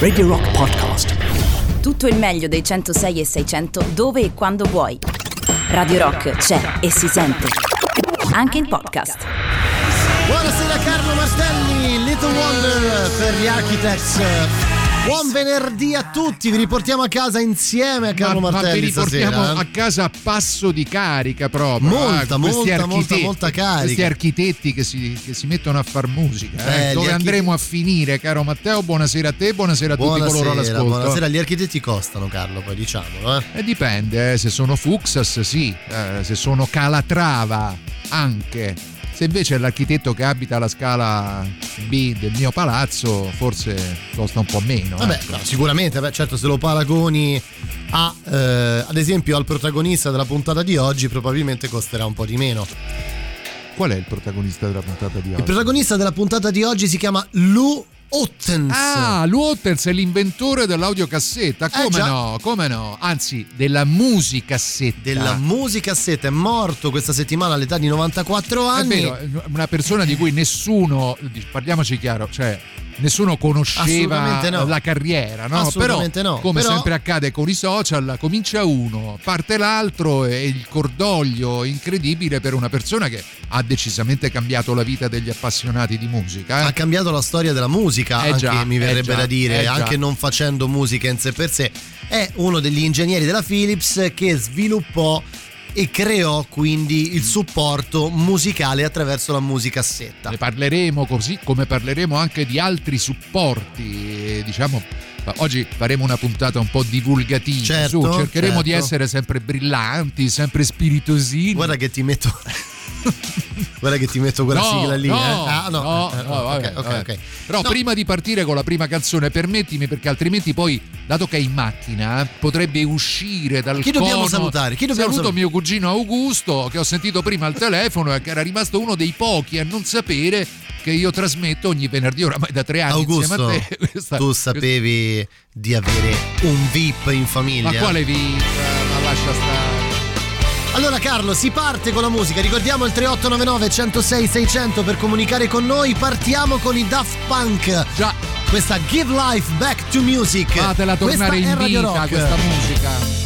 Radio Rock Podcast. Tutto il meglio dei 106 e 600 dove e quando vuoi. Radio Rock c'è e si sente. Anche in podcast. Buonasera Carlo Martelli, Little Wonder per gli Architects. Buon venerdì a tutti, vi riportiamo a casa insieme a Carlo ma, Martelli ma vi riportiamo stasera. a casa a passo di carica proprio. Molta, ah, molta, molta, architetti- molta carica. Questi architetti che si, che si mettono a far musica. eh. Eh, Dove andremo a finire, caro Matteo? Buonasera a te, buonasera a tutti coloro Buonasera, all'ascolto. buonasera, gli architetti costano Carlo, poi diciamolo. Eh. Eh, dipende, eh, se sono Fuxas sì, eh, se sono Calatrava anche. Se invece è l'architetto che abita alla scala B del mio palazzo, forse costa un po' meno. Vabbè, ecco. no, sicuramente, beh, certo se lo paragoni a, eh, ad esempio al protagonista della puntata di oggi probabilmente costerà un po' di meno. Qual è il protagonista della puntata di Il oggi? protagonista della puntata di oggi si chiama Lou Ottens. Ah, Luotters è l'inventore dell'audiocassetta. Come Eh, no? Come no? Anzi, della musicassetta. della musicassetta è morto questa settimana all'età di 94 È anni. vero, una persona di cui nessuno, parliamoci chiaro, cioè nessuno conosceva no. la carriera, no? Assolutamente Però, no. come Però- sempre accade con i social, comincia uno, parte l'altro e il cordoglio incredibile per una persona che ha decisamente cambiato la vita degli appassionati di musica. eh. ha cambiato la storia della musica, Eh anche già, mi eh verrebbe già, da dire, eh anche non facendo musica in sé per sé. È uno degli ingegneri della Philips che sviluppò e creò quindi il supporto musicale attraverso la musicassetta. Ne parleremo così come parleremo anche di altri supporti, eh, diciamo. Oggi faremo una puntata un po' divulgativa, Certo, su, cercheremo certo. di essere sempre brillanti, sempre spiritosini. Guarda che ti metto Guarda che ti metto quella No, sigla lì, no, eh. Ah, no. no, Eh, no, ok, vabbè, ok, vabbè. ok. Però No. prima di partire con la prima canzone, permettimi, perché altrimenti poi, dato che è in macchina, potrebbe uscire dal Chi dobbiamo cono- salutare? Chi dobbiamo Saluto salut- mio cugino Augusto, che ho sentito prima al telefono e che era rimasto uno dei pochi a non sapere che io trasmetto ogni venerdì oramai da tre anni Augusto, insieme a te. questa- tu sapevi di avere un VIP in famiglia? Ma quale vita? Ma lascia stare. Allora Carlo, si parte con la musica, ricordiamo il 3899 106 600 per comunicare con noi, partiamo con i Daft Punk. Già, Questa Give Life Back to Music. fatela tornare Questa in vita Rock. questa musica.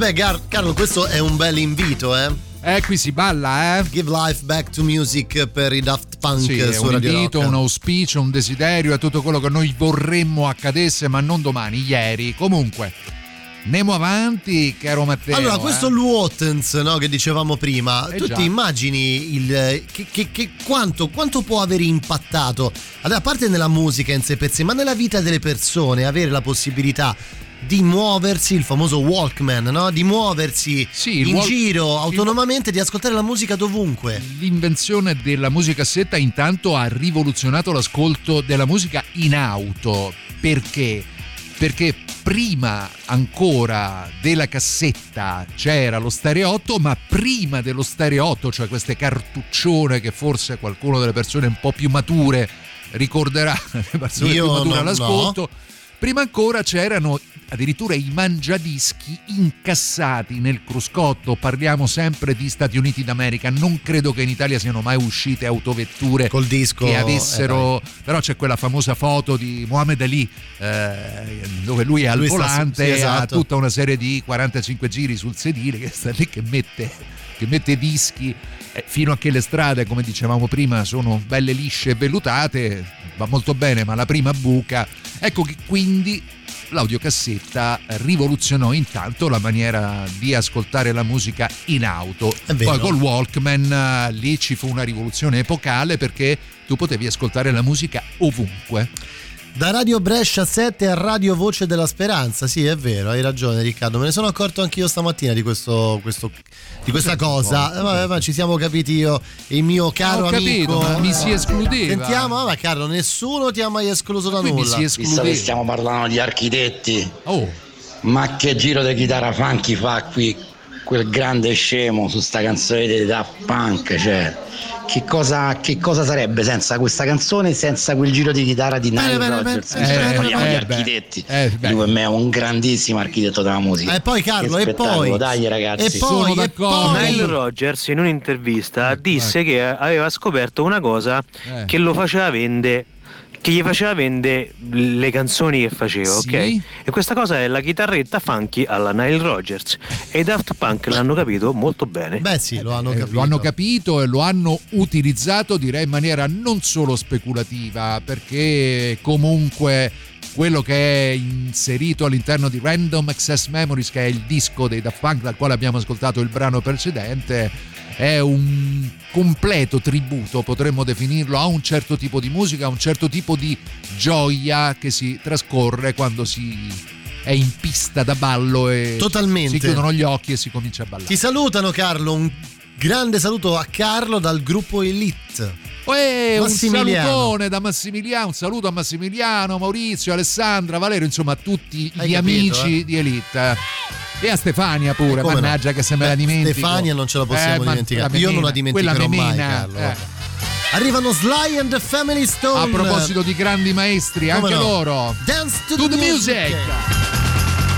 Beh, Gar- Carlo, questo è un bel invito, eh? Eh, qui si balla, eh? Give life back to music per i Daft Punk sì, su un Radio invito, Rock. un auspicio, un desiderio, è tutto quello che noi vorremmo accadesse, ma non domani, ieri. Comunque, andiamo avanti, caro Matteo. Allora, questo eh? Luotens no, che dicevamo prima, Eh tu già. ti immagini il, che, che- che quanto, quanto può aver impattato, allora, a parte nella musica in sé per sé, ma nella vita delle persone, avere la possibilità di muoversi, il famoso Walkman, no? di muoversi Sì, in walk- giro il- autonomamente, di ascoltare la musica dovunque. L'invenzione della musicassetta intanto ha rivoluzionato l'ascolto della musica in auto. Perché? Perché prima ancora della cassetta c'era lo stereotto, ma prima dello stereotto, cioè queste cartuccione che forse qualcuno delle persone un po' più mature ricorderà, le persone Io più mature non- all'ascolto, prima ancora c'erano addirittura i mangiadischi incassati nel cruscotto. Parliamo sempre di Stati Uniti d'America. Non credo che in Italia siano mai uscite autovetture Col disco, che eh, avessero. però c'è quella famosa foto di Muhammad Ali eh, dove lui è al Lui sta volante sì, e ha esatto. tutta una serie di 45 giri sul sedile che sta lì che mette, che mette dischi. Eh, fino a che le strade, come dicevamo prima, sono belle lisce e vellutate, va molto bene, ma la prima buca. Ecco che quindi l'audiocassetta rivoluzionò intanto la maniera di ascoltare la musica in auto. Poi col Walkman eh, lì ci fu una rivoluzione epocale perché tu potevi ascoltare la musica ovunque. Da Radio Brescia 7 a Radio Voce della Speranza, sì è vero, hai ragione Riccardo, me ne sono accorto anch'io stamattina di, questo, questo- di questa cosa, Eh, vabbè, ma ci siamo capiti io e il mio caro Ho capito, amico. ma mi si escludeva. Sentiamo, ah, ma Carlo, nessuno ti ha mai escluso da Qui mi nulla. si Visto che escludeva. stiamo parlando di architetti, Oh, ma che giro di chitarra funky fa qui quel grande scemo su sta canzone di Daft Punk? Cioè, che cosa, che cosa sarebbe senza questa canzone, senza quel giro di chitarra di Nile Rodgers? Eh, parliamo eh, di architetti. eh. Lui per me è un grandissimo architetto della musica. E poi Carlo, e poi dai ragazzi. E Sono poi, e d'accordo. poi Nile Rogers in un'intervista disse che aveva scoperto una cosa Eh. che lo faceva vendere che gli faceva vendere le canzoni che faceva, Sì. ok? E questa cosa è la chitarretta funky alla Nile Rogers. E i Daft Punk l'hanno capito molto bene. Beh sì, lo hanno Eh, capito. Lo hanno capito e lo hanno utilizzato direi in maniera non solo speculativa, perché comunque quello che è inserito all'interno di Random Access Memories, che è il disco dei Daft Punk dal quale abbiamo ascoltato il brano precedente, è un completo tributo, potremmo definirlo, a un certo tipo di musica, a un certo tipo di gioia che si trascorre quando si è in pista da ballo e Totalmente. si chiudono gli occhi e si comincia a ballare. Ti salutano Carlo, un grande saluto a Carlo dal gruppo Elite. Uè, un Massimiliano. salutone da Massimiliano, un saluto a Massimiliano, Maurizio, Alessandra, Valerio, insomma a tutti Hai gli capito, amici eh? di Elite. E a Stefania pure, Eh, come no? mannaggia che se me la Beh, dimentico. Stefania non ce la possiamo ma dimenticare. la Io non la dimenticherò mai, Carlo. eh. Arrivano Sly and the Family Stone. A proposito di grandi maestri, Come anche no? loro. Dance to, To the, the music. music.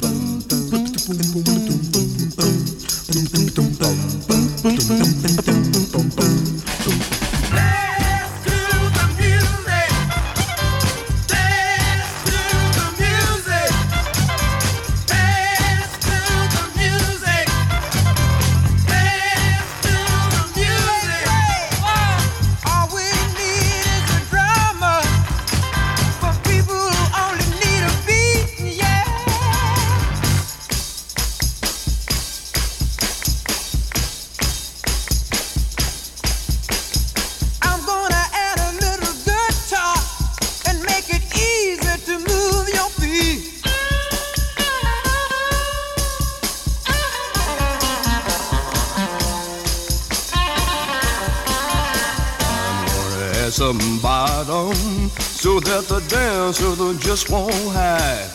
So they just won't hide.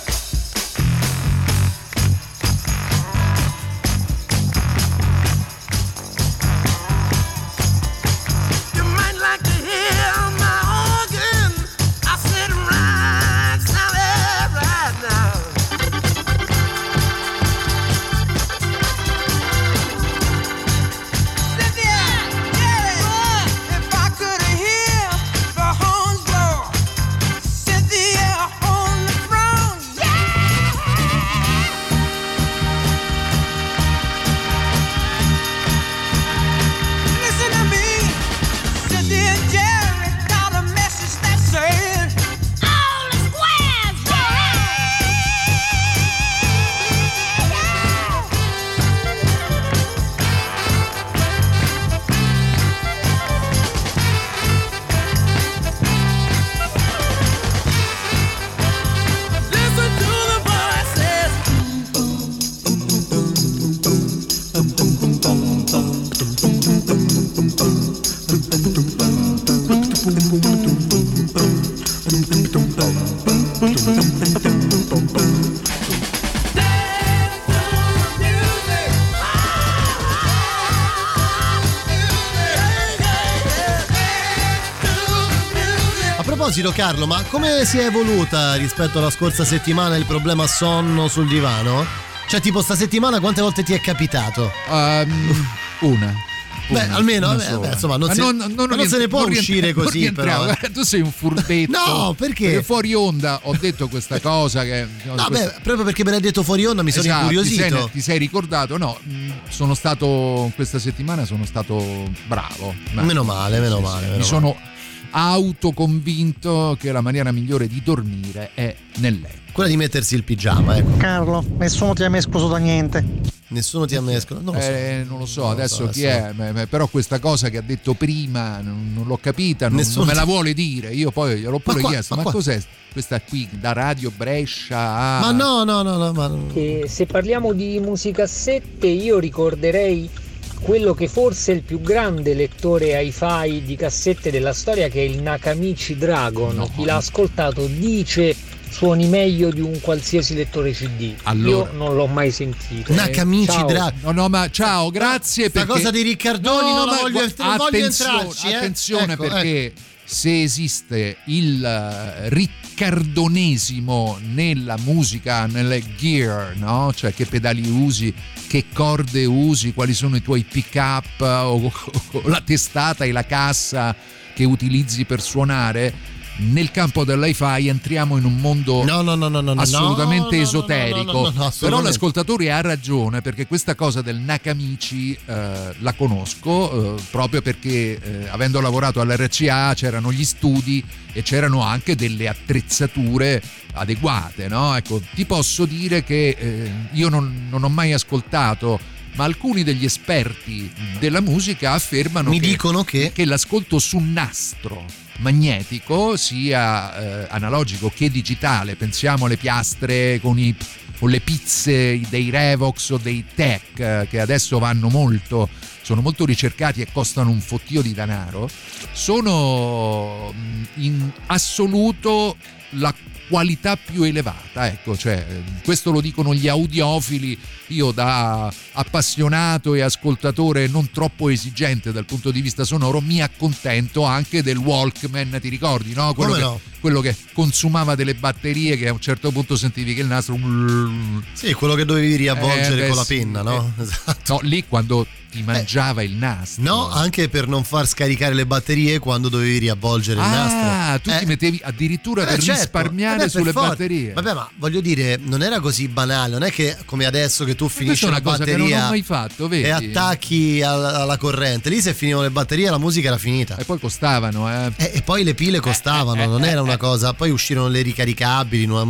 Proposito Carlo, ma come si è evoluta rispetto alla scorsa settimana il problema sonno sul divano? Cioè tipo sta settimana quante volte ti è capitato? Ehm, una. Beh, Una, almeno, una vabbè, vabbè, insomma, non Ma se- ma non rient- se ne può uscire non così, però, eh. Tu sei un furbetto. No, perché? fuori onda ho detto questa cosa che... No, questa- beh, proprio perché me l'hai detto fuori onda mi sono Esatto, incuriosito. Ti sei, ti sei ricordato? No, mh, sono stato questa settimana sono stato bravo. Beh, Meno male, meno sì, male, sì. meno Mi sono autoconvinto che la maniera migliore di dormire è nel letto. Quella di mettersi il pigiama, ecco. Carlo, nessuno ti ha mai escluso da niente. Nessuno ti ha mescolato. Non lo so. Eh, non lo so Non lo adesso so, chi adesso- è, però questa cosa che ha detto prima non, non l'ho capita, non, me la vuole dire. Io poi gliel'ho pure Ma qua- chiesto, ma ma, cos'è questa qui da Radio Brescia a... Ma no, no, no, no, ma Che se parliamo di musicassette io ricorderei quello che forse è il più grande lettore hi-fi di cassette della storia che è il Nakamichi Dragon. No. Chi l'ha ascoltato dice suoni meglio di un qualsiasi lettore CD. Allora. Io non l'ho mai sentito. Nakamichi Ciao. Dragon. No, no, ma ciao, grazie Sta perché... cosa di Riccardoni non la ma voglio, gu- non voglio attenzione, entrarci, eh. attenzione Ecco, perché se esiste il eh, riccardonesimo nella musica, nelle gear, no? Cioè che pedali usi, che corde usi, quali sono i tuoi pick up o, o la testata e la cassa che utilizzi per suonare. Nel campo dell'hi-fi entriamo in un mondo No, no, no, assolutamente esoterico. Però l'ascoltatore ha ragione perché questa cosa del Nakamichi eh, la conosco eh, proprio perché eh, avendo lavorato all'RCA c'erano gli studi e c'erano anche delle attrezzature adeguate. No? Ecco, ti posso dire che eh, io non, non ho mai ascoltato. Ma alcuni degli esperti della musica affermano Mi che, dicono che che l'ascolto su nastro magnetico sia eh, analogico che digitale. Pensiamo alle piastre con, i- con le pizze dei Revox o dei Tech eh, che adesso vanno molto sono molto ricercati e costano un fottio di denaro. Sono mh, in assoluto la qualità più elevata ecco cioè eh, questo lo dicono gli audiofili io da appassionato e ascoltatore non troppo esigente dal punto di vista sonoro mi accontento anche del Walkman ti ricordi no? quello, Come che, no? quello che consumava delle batterie che a un certo punto sentivi che il nastro Sì, quello che dovevi riavvolgere Eh, beh, con la penna, no? eh. Esatto. no lì quando ti mangiava il nastro No, anche per non far scaricare le batterie quando dovevi riavvolgere il nastro. ah tu Eh, ti mettevi addirittura eh, per certo. risparmiare Per sulle forza. batterie Vabbè, ma voglio dire, non era così banale, non è che come adesso che tu finisci una non batteria ho mai fatto vedi e attacchi alla, alla corrente. Lì se finivano le batterie la musica era finita. e poi costavano eh E, e poi le pile costavano, non era una cosa. Poi uscirono le ricaricabili in, una-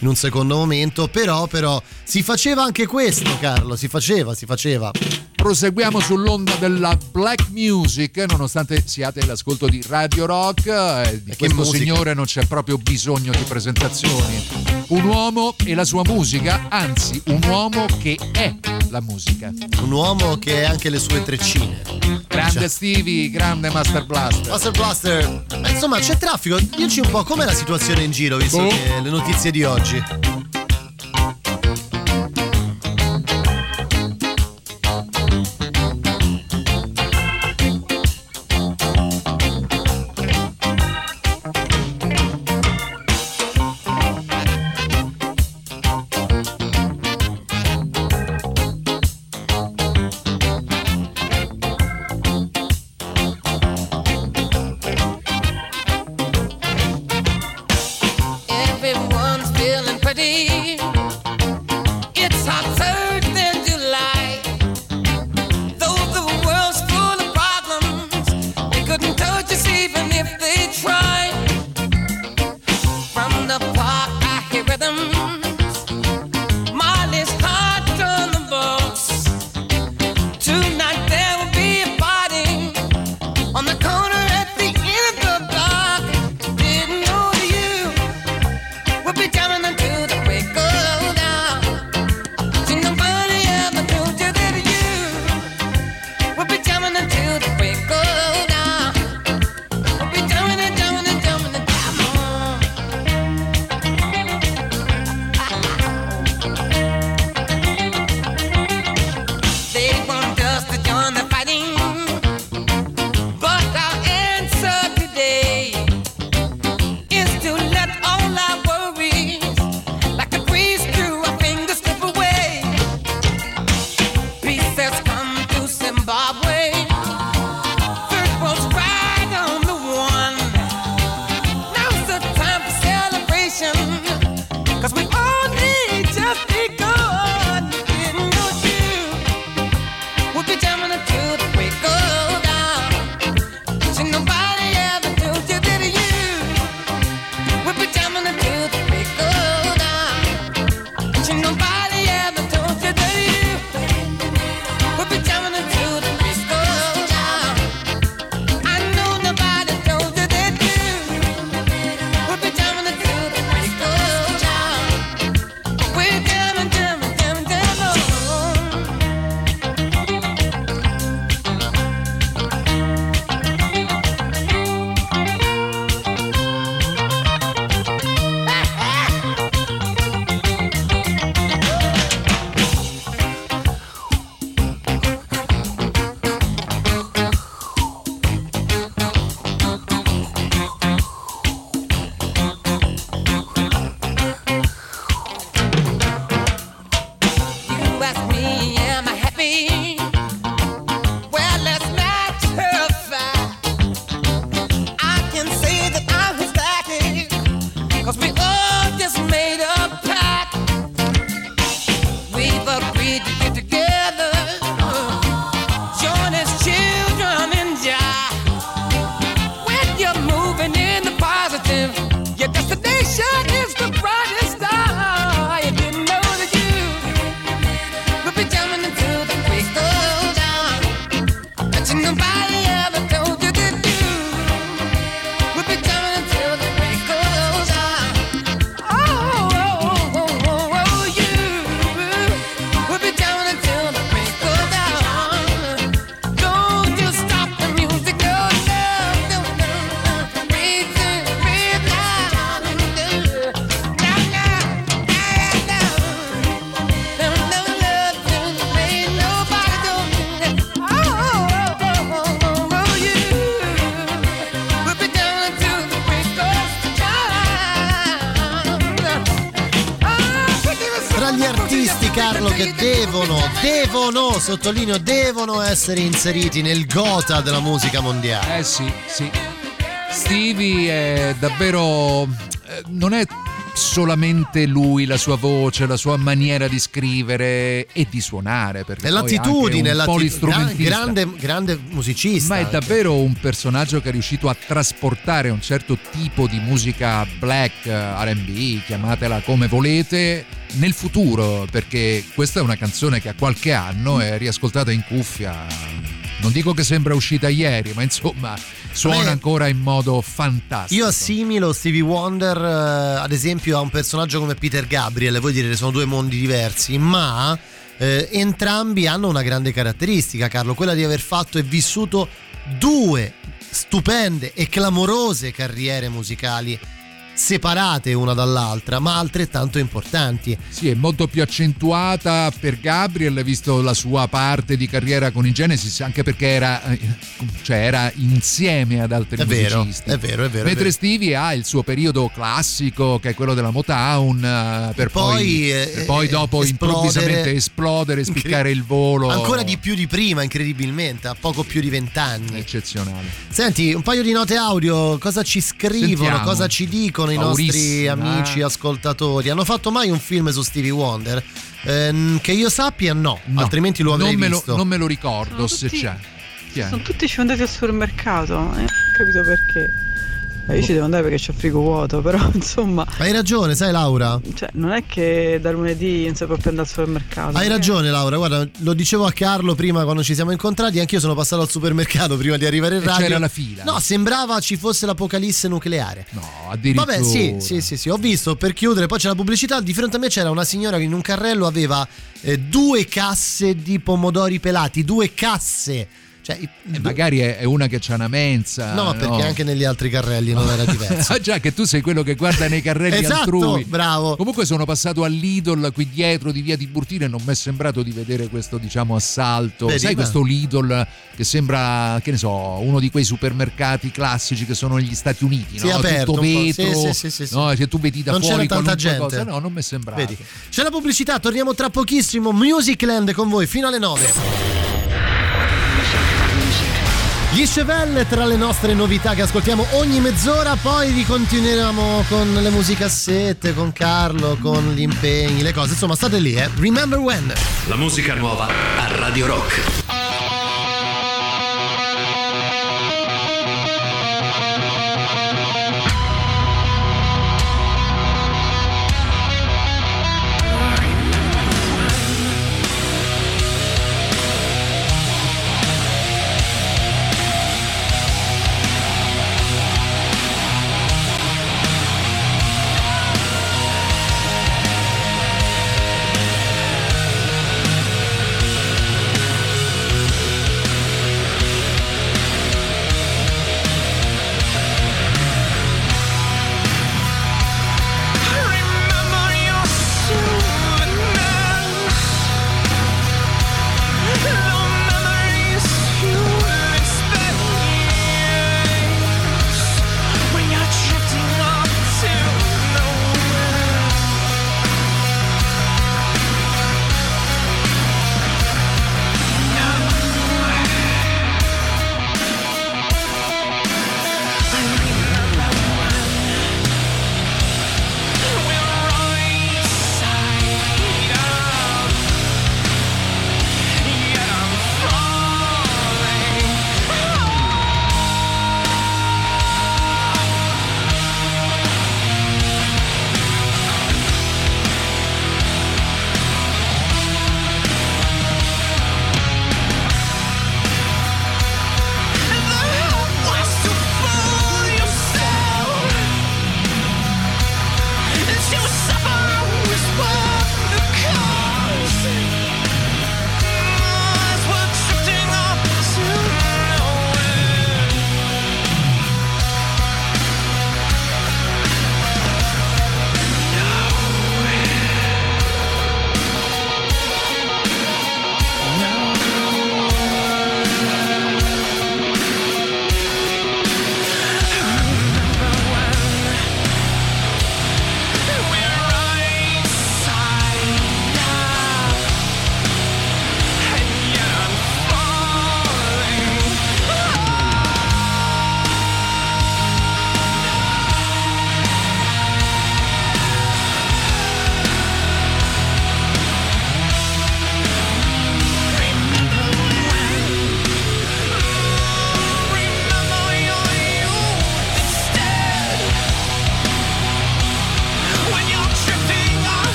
in un secondo momento. Però, però, si faceva anche questo, Carlo. Si faceva, si faceva. Proseguiamo sull'onda della black music, nonostante siate all'ascolto di Radio Rock, eh, di questo musica. signore non c'è proprio bisogno di presentazioni. Un uomo e la sua musica, anzi un uomo che è la musica. Un uomo che ha anche le sue treccine. Grande Cioè, Stevie, grande Master Blaster. Master Blaster. Ma insomma, c'è traffico. Dici un po' com'è la situazione in giro, visto che le notizie di oggi. Sottolineo, devono essere inseriti nel gota della musica mondiale. Eh sì, sì. Stevie è davvero... eh, non è solamente lui, la sua voce, la sua maniera di scrivere e di suonare. Perché È poi l'attitudine, è un l'atti- polistrumentista. grande, grande musicista. Ma è anche. davvero un personaggio che è riuscito a trasportare un certo tipo di musica black, RB, chiamatela come volete, nel futuro, perché questa è una canzone che ha qualche anno è riascoltata in cuffia. Non dico che sembra uscita ieri, ma insomma suona Beh, ancora in modo fantastico. Io assimilo Stevie Wonder, eh, ad esempio, a un personaggio come Peter Gabriel. Voi direte sono due mondi diversi, ma eh, entrambi hanno una grande caratteristica, Carlo, quella di aver fatto e vissuto due stupende e clamorose carriere musicali separate una dall'altra, ma altrettanto importanti. Sì, è molto più accentuata per Gabriel, visto la sua parte di carriera con i Genesis, anche perché era, eh, cioè era insieme ad altri È vero, musicisti. è vero, è vero. è Mentre vero. Stevie ha il suo periodo classico, che è quello della Motown, eh, per poi, poi, eh, per poi dopo esplodere. improvvisamente esplodere, spiccare il volo. Ancora di più di prima, incredibilmente, a poco più di vent'anni. Eccezionale. Senti, un paio di note audio, cosa ci scrivono, Sentiamo. cosa ci dicono i nostri amici ascoltatori? Hanno fatto mai un film su Stevie Wonder? Ehm, che io sappia no, No, altrimenti lo avrei non me lo, visto. non me lo ricordo Sono se tutti- c'è. Sono tutti scendati al supermercato, eh, capito perché. Eh, io ci devo andare perché il frigo vuoto, però insomma, Hai ragione, sai Laura? cioè, non è che da lunedì non si può prendere al supermercato. Hai ragione Laura, guarda, lo dicevo a Carlo prima quando ci siamo incontrati, anch'io sono passato al supermercato prima di arrivare in E radio. c'era la fila. No, sembrava ci fosse l'apocalisse nucleare. No, addirittura. Vabbè, sì, sì, sì, sì, ho visto per chiudere, poi c'è la pubblicità, di fronte a me c'era una signora che in un carrello aveva eh, due casse di pomodori pelati, due casse. Cioè, i- E magari è, è una che c'ha una mensa. no, perché anche negli altri carrelli non era diverso. Ah già che tu sei quello che guarda nei carrelli Esatto, altrui. bravo. Comunque sono passato all'Idol qui dietro di via Tiburtina e non mi è sembrato di vedere questo diciamo assalto. Vedi, Sai questo Lidl che sembra, che ne so, uno di quei supermercati classici che sono negli Stati Uniti, Sì, no? aperto Tutto vetro. Sì, sì, sì, sì, sì. No, che tu vedi da Non fuori c'era tanta gente. cosa. No, non mi è sembrato. Vedi. C'è la pubblicità, torniamo tra pochissimo. Musicland con voi fino alle 9. Gli Chevelle tra le nostre novità che ascoltiamo ogni mezz'ora, poi ricontinuiamo con le musicassette, con Carlo, con gli impegni, le cose. Insomma, state lì, eh. Remember when? La musica nuova a Radio Rock.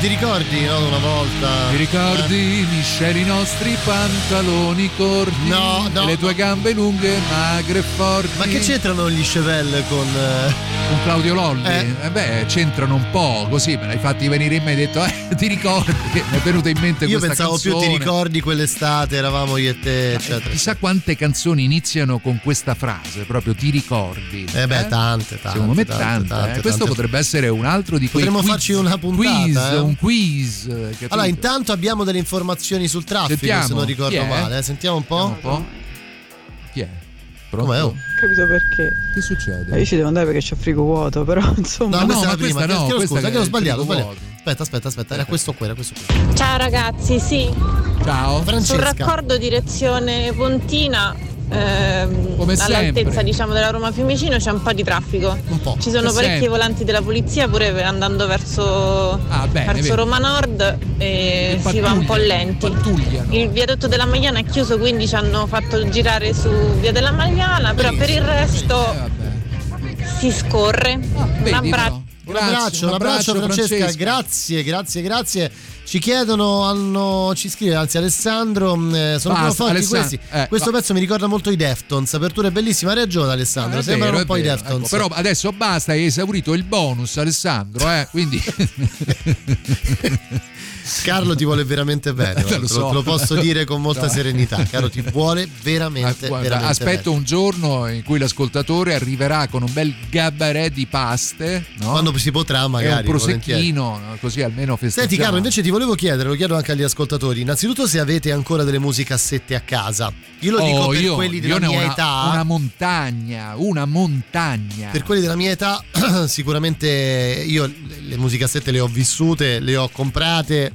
Ti ricordi no, una volta? Ti ricordi, Michele, i nostri pantaloni corti? No, no. Le tue gambe lunghe, magre e forti. Ma che c'entrano gli Chevelle con. eh, Con Claudio Lolli? Eh. Eh beh, c'entrano un po', così me l'hai fatti venire in me e hai detto, eh, ti ricordi? Mi è venuta in mente Io questa pensavo più canzone. ti ricordi quell'estate, eravamo io e te, eccetera. Chissà quante canzoni iniziano con questa frase, proprio ti ricordi. Eh beh, tante, tante. Secondo me tante, tante. tante, eh. Questo tante. potrebbe essere un altro di quei Potremmo quiz, farci una puntata, quiz, eh. un quiz. capito? Allora, intanto abbiamo delle informazioni sul traffico, Sentiamo. se non ricordo è? male. eh. Sentiamo un po'. Vediamo un po'. Chi è? Pronto? Com'è? Oh? Capito perché? Che succede? Eh, io ci devo andare perché c'ho frigo vuoto, però insomma. No, questa era ma prima. questa no, chiedo questa scusa, che ho è sbagliato, sbagliato. Aspetta, aspetta, aspetta, era questo qua, era questo qua. Ciao ragazzi, sì, Ciao. sul Francesca. raccordo direzione Pontina, ehm, all'altezza diciamo della Roma Fiumicino c'è un po' di traffico. Po'. Ci sono parecchi sempre. volanti della polizia pure andando verso, Ah, bene, verso. Roma Nord e si va un po' lenti. Il viadotto della Magliana è chiuso quindi ci hanno fatto girare su via della Magliana, però per il resto si scorre. Vedi, un abbraccio. Un abbraccio, un abbraccio, Francesca. grazie, grazie, grazie. Ci chiedono, hanno, ci scrive anzi Alessandro, mh, eh, sono Basta, forti questi. eh, Questo va. pezzo mi ricorda molto i Deftones, apertura è bellissima, hai ragione Alessandro, Ah, sembrano vero, un po' è i vero. Deftones. Ecco, però adesso basta, hai esaurito il bonus Alessandro, eh, quindi Carlo ti vuole veramente bene, lo so. te lo posso dire con molta No. serenità. Caro, ti vuole veramente, Ah, guarda, veramente aspetto un giorno in cui l'ascoltatore arriverà con un bel gabaret di paste, no? bene. Quando si potrà magari. un volentieri. prosecchino, no? così almeno festeggiamo. Senti Carlo, invece ti volevo chiedere, lo chiedo anche agli ascoltatori, innanzitutto se avete ancora delle musicassette a casa. Io lo dico Oh, per io, quelli della mia una, età. una montagna, una montagna. Per quelli della mia età, sicuramente io le- le musicassette le ho vissute, le ho comprate,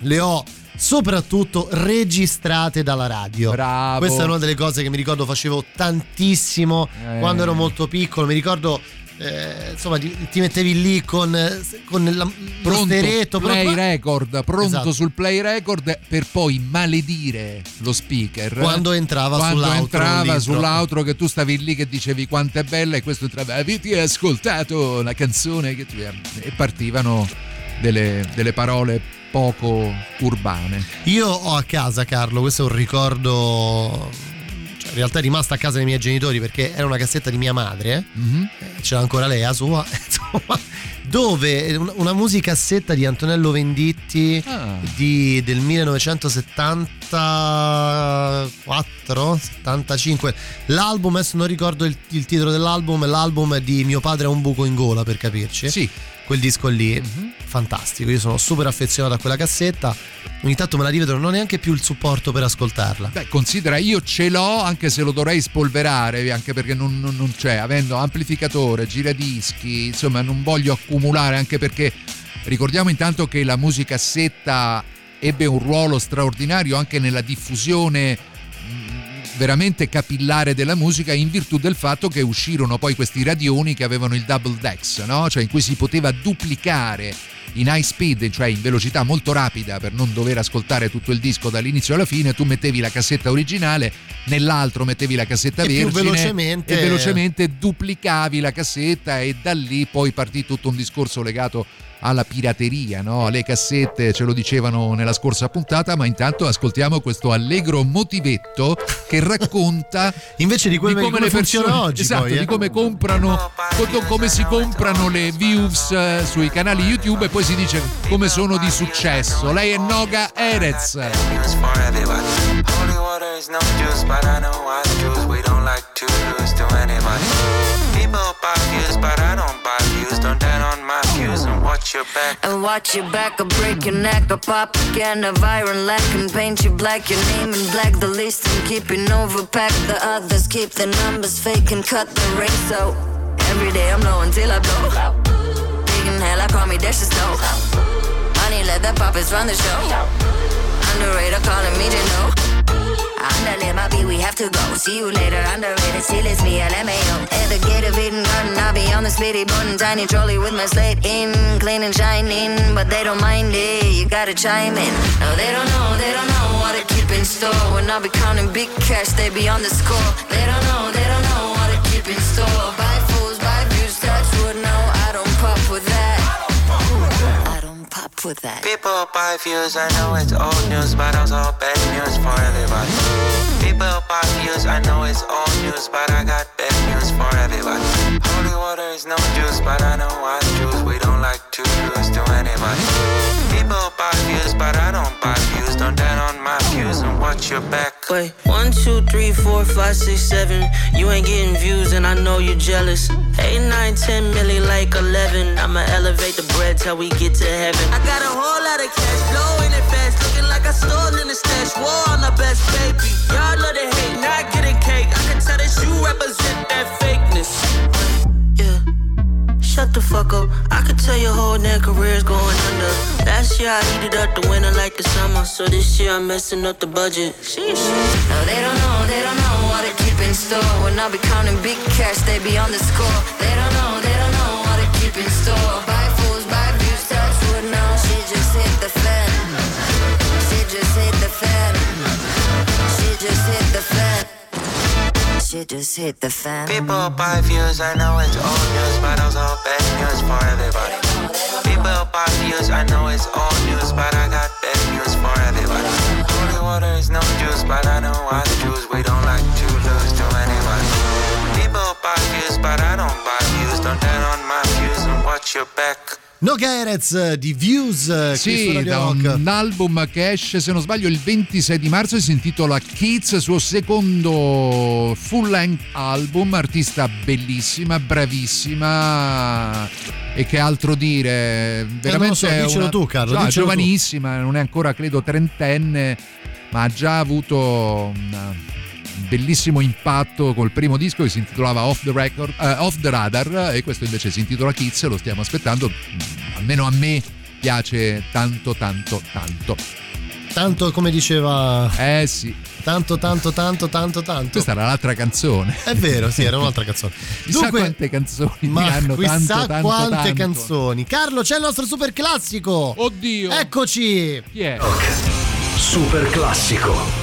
le ho soprattutto registrate dalla radio. Bravo. Questa è una delle cose che mi ricordo facevo tantissimo Eh. quando ero molto piccolo. Mi ricordo. Eh, insomma, ti, ti mettevi lì con, con la, pronto steretto play proprio- record pronto Esatto. sul play record per poi maledire lo speaker Quando entrava quando sull'outro entrava sull'outro che tu stavi lì che dicevi quanto è bella e questo entrava avete ascoltato la canzone che tu-" e partivano delle, delle parole poco urbane Io ho a casa, Carlo, questo è un ricordo. In realtà è rimasta a casa dei miei genitori perché era una cassetta di mia madre. Mhm. eh, C'era ancora lei, la sua. Insomma, dove un- una musicassetta di Antonello Venditti Ah. di- del 1974 75 l'album adesso non ricordo il, il titolo dell'album l'album è di mio padre ha un buco in gola per capirci sì quel disco lì. Mhm. fantastico io sono super affezionato a quella cassetta. Ogni tanto me la rivedo non ho neanche più il supporto per ascoltarla. Beh, considera, io ce l'ho anche se lo dovrei spolverare, anche perché non, non- non c'è, avendo amplificatore, giradischi, insomma non voglio accumulare, anche perché ricordiamo intanto che la musicassetta ebbe un ruolo straordinario anche nella diffusione veramente capillare della musica in virtù del fatto che uscirono poi questi radioni che avevano il double dex, no? cioè in cui si poteva duplicare in high speed, cioè in velocità molto rapida per non dover ascoltare tutto il disco dall'inizio alla fine, tu mettevi la cassetta originale, nell'altro mettevi la cassetta E più vergine velocemente- e velocemente duplicavi la cassetta e da lì poi partì tutto un discorso legato alla pirateria, no? alle cassette, ce lo dicevano nella scorsa puntata, ma intanto ascoltiamo questo allegro motivetto che racconta invece di, come, di come come le persone oggi esatto, poi, eh. di come comprano co- come si comprano le views eh, sui canali YouTube e poi si dice come sono di successo. Lei è Noga Erez. Holy watch your back. And watch your back, I'll break your neck, I'll pop again of iron lack and paint you black. Your name in black, the list I'm keeping overpacked. The others keep the numbers fake and cut the ring. So every day I'm low until I blow. Digging hell, I call me Dash Snow. Honey, let the puppets run the show. Underrated calling me to know. Underlay my beat, we have to go. See you later, underrated. Still it's me, LMAO. At the gate of Eden Garden, I'll be on the splitty button. Tiny trolley with my slate in, clean and shining. But they don't mind it, you gotta chime in. No, they don't know, they don't know what to keep in store. When I be counting big cash, they be on the score. They don't know, they don't know what to keep in store. With that. People buy views, I know it's old news, but also bad news for everybody. People buy views, I know it's old news, but I got bad news for everybody. Holy water is no juice, but I know I juice. We don't like to lose to anybody. People buy views, but I don't buy views. Don't my views and watch your back. Wait, one, two, three, four, five, six, seven. You ain't getting views, and I know you're jealous. Eight, nine, ten, milli, like eleven. I'ma elevate the bread till we get to heaven. I got a whole lot of cash, blowing it fast, looking like I stole in the stash. War on the best baby. Y'all love to hate, not getting cake. I can tell that you represent that fakeness. Yeah. Shut the fuck up. I could tell your whole damn career's going under. Last year I heated up the winter like the summer. So this year I'm messing up the budget. Sheesh. No, they don't know, they don't know what to keep in store. When I be counting big cash, they be on the score. They don't know, they don't know what to keep in store. Buy fools, buy views, touch wood now. She just hit the fan. She just hit the fan. She just hit the fan. She just hit the fan. People buy views, I know it's old news, but also bad news for everybody. People buy views, I know it's old news, but I got bad news for everybody. Holy water is no juice, but I know I choose. We don't like to lose to anybody. People buy views, but I don't buy views. Don't down on my views and watch your back. Noga Erez di Views eh, Sì, da un album che esce, se non sbaglio, il 26 di marzo e si intitola Kids, suo secondo full length album, artista bellissima, bravissima. E che altro dire, veramente non lo so, una- tu, Carlo, no, dicelo tu. giovanissima, non è ancora credo trentenne, ma ha già avuto un bellissimo impatto col primo disco che si intitolava Off the, Record, eh, Off the Radar e questo invece si intitola Kids, lo stiamo aspettando, Mm, almeno a me piace tanto tanto tanto. Tanto come diceva. Eh sì. Tanto, tanto, tanto, tanto, tanto. Questa era l'altra canzone. È vero, sì, era un'altra canzone. Chissà quante canzoni ma hanno chissà tanto, tanto, quante tanto. canzoni. Carlo, c'è il nostro super classico. Oddio. Eccoci. Chi è? Super classico.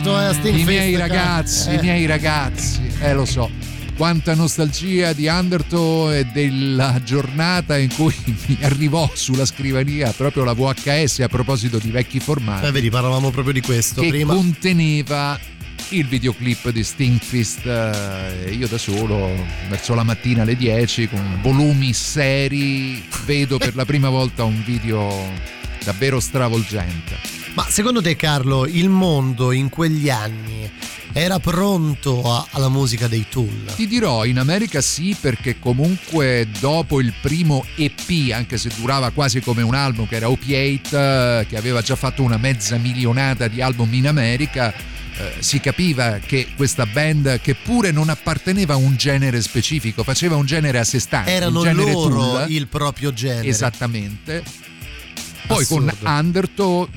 Affezionato eh, a Sting I miei Fest, ragazzi, eh. i miei ragazzi, eh lo so. Quanta nostalgia di Undertow e della giornata in cui mi arrivò sulla scrivania proprio la VHS a proposito di vecchi formati. Eh, vedi, parlavamo proprio di questo che prima. conteneva il videoclip di Stinkfist eh, io da solo verso la mattina alle 10 con volumi seri vedo per la prima volta un video davvero stravolgente Ma secondo te, Carlo, il mondo in quegli anni era pronto a- alla musica dei Tool? Ti dirò, in America sì, perché comunque dopo il primo EP, anche se durava quasi come un album, che era Opiate, eh, che aveva già fatto una mezza milionata di album in America, eh, si capiva che questa band, che pure non apparteneva a un genere specifico, faceva un genere a sé stante. Erano genere loro Tool. il proprio genere. Esattamente. Poi Assurdo. con Undertow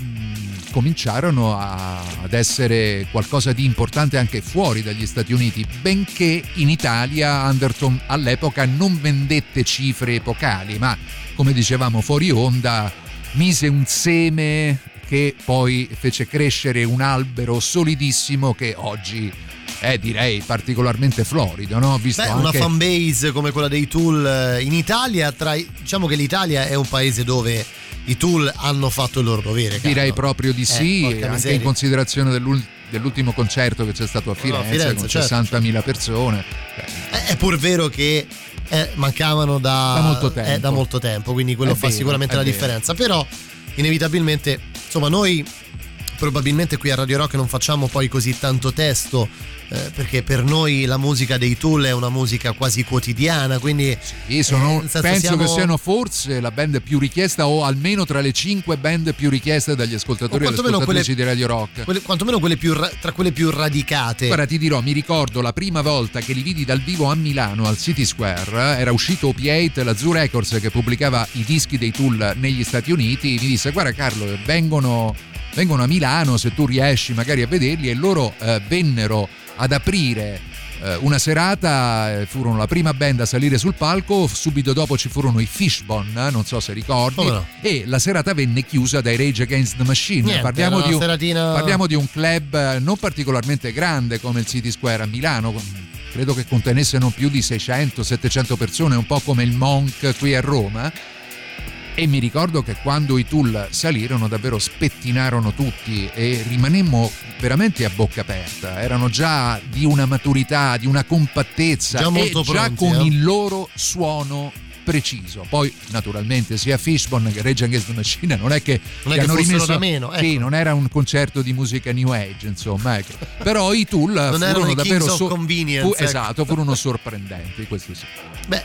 cominciarono a- ad essere qualcosa di importante anche fuori dagli Stati Uniti, benché in Italia Undertow all'epoca non vendette cifre epocali, ma come dicevamo fuori onda mise un seme che poi fece crescere un albero solidissimo che oggi è direi particolarmente florido, no? Visto Beh, una anche- fanbase come quella dei Tool eh, in Italia, tra diciamo che l'Italia è un paese dove i Tool hanno fatto il loro dovere. Carlo. Direi proprio di Eh, sì, porca anche miseria. in considerazione dell'ul- dell'ultimo concerto che c'è stato a Firenze, Firenze, con certo, 60.000 persone. Eh, È pur vero che eh, mancavano da, Da molto tempo. eh, da molto tempo, quindi quello È fa vero, sicuramente è la vero. differenza. Però, inevitabilmente, insomma, noi probabilmente qui a Radio Rock non facciamo poi così tanto testo. eh, perché per noi la musica dei Tool è una musica quasi quotidiana, quindi Sì, sono- eh, penso siamo- che siano forse la band più richiesta o almeno tra le cinque band più richieste dagli ascoltatori e ascoltatrici di Radio Rock. quelle- quantomeno quelle più ra- tra quelle più radicate. Guarda, ti dirò, mi ricordo la prima volta che li vidi dal vivo a Milano al City Square, eh, era uscito Opiate, la Zoo Records che pubblicava i dischi dei Tool negli Stati Uniti, mi disse guarda Carlo, vengono, vengono a Milano se tu riesci magari a vederli e loro eh, vennero ad aprire eh, una serata, eh, furono la prima band a salire sul palco, subito dopo ci furono i Fishbone, eh, non so se ricordi, no? e la serata venne chiusa dai Rage Against the Machine. Niente, parliamo, di un, seratina- parliamo di un club non particolarmente grande come il City Square a Milano, credo che contenesse non più di 600-700 persone, un po' come il Monk qui a Roma. E mi ricordo che quando i Tool salirono davvero spettinarono tutti e rimanemmo veramente a bocca aperta. Erano già di una maturità, di una compattezza Già e molto già pronti, con eh. il loro suono preciso. Poi naturalmente sia Fishbone che Rage Against the Machine non è che, Non è che hanno rimesso da meno, Sì, ecco. non era un concerto di musica new age, insomma, ecco. Però i Tool furono davvero Kings of Convenience, ecco. esatto, furono sorprendenti, questo sì. Beh,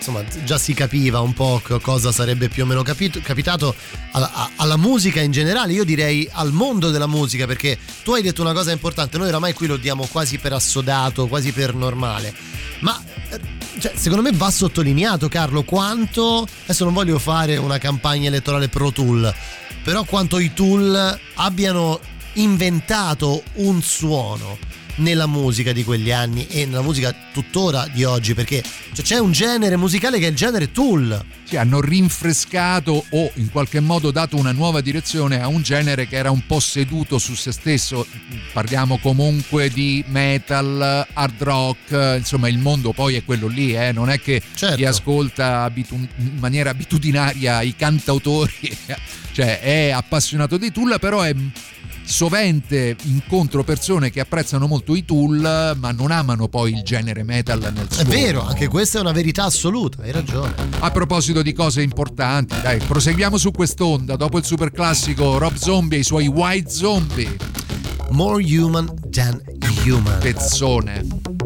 insomma, già si capiva un po' co- cosa sarebbe più o meno capito- capitato alla, alla musica in generale, io direi al mondo della musica, perché tu hai detto una cosa importante, noi oramai qui lo diamo quasi per assodato, quasi per normale, ma eh, cioè, secondo me va sottolineato, Carlo, quanto, adesso non voglio fare una campagna elettorale pro Tool, però quanto i Tool abbiano inventato un suono nella musica di quegli anni e nella musica tuttora di oggi perché cioè, c'è un genere musicale che è il genere Tool Sì, hanno rinfrescato o in qualche modo dato una nuova direzione a un genere che era un po' seduto su se stesso. Parliamo comunque di metal, hard rock, insomma il mondo poi è quello lì, eh? non è che Certo. chi ascolta abitu- in maniera abitudinaria i cantautori, cioè è appassionato di Tool, però è sovente incontro persone che apprezzano molto i Tool ma non amano poi il genere metal nel suo è vero anche questa è una verità assoluta hai ragione a proposito di cose importanti, dai, proseguiamo su quest'onda. Dopo il super classico Rob Zombie e i suoi White Zombie. More human than human. Pezzone.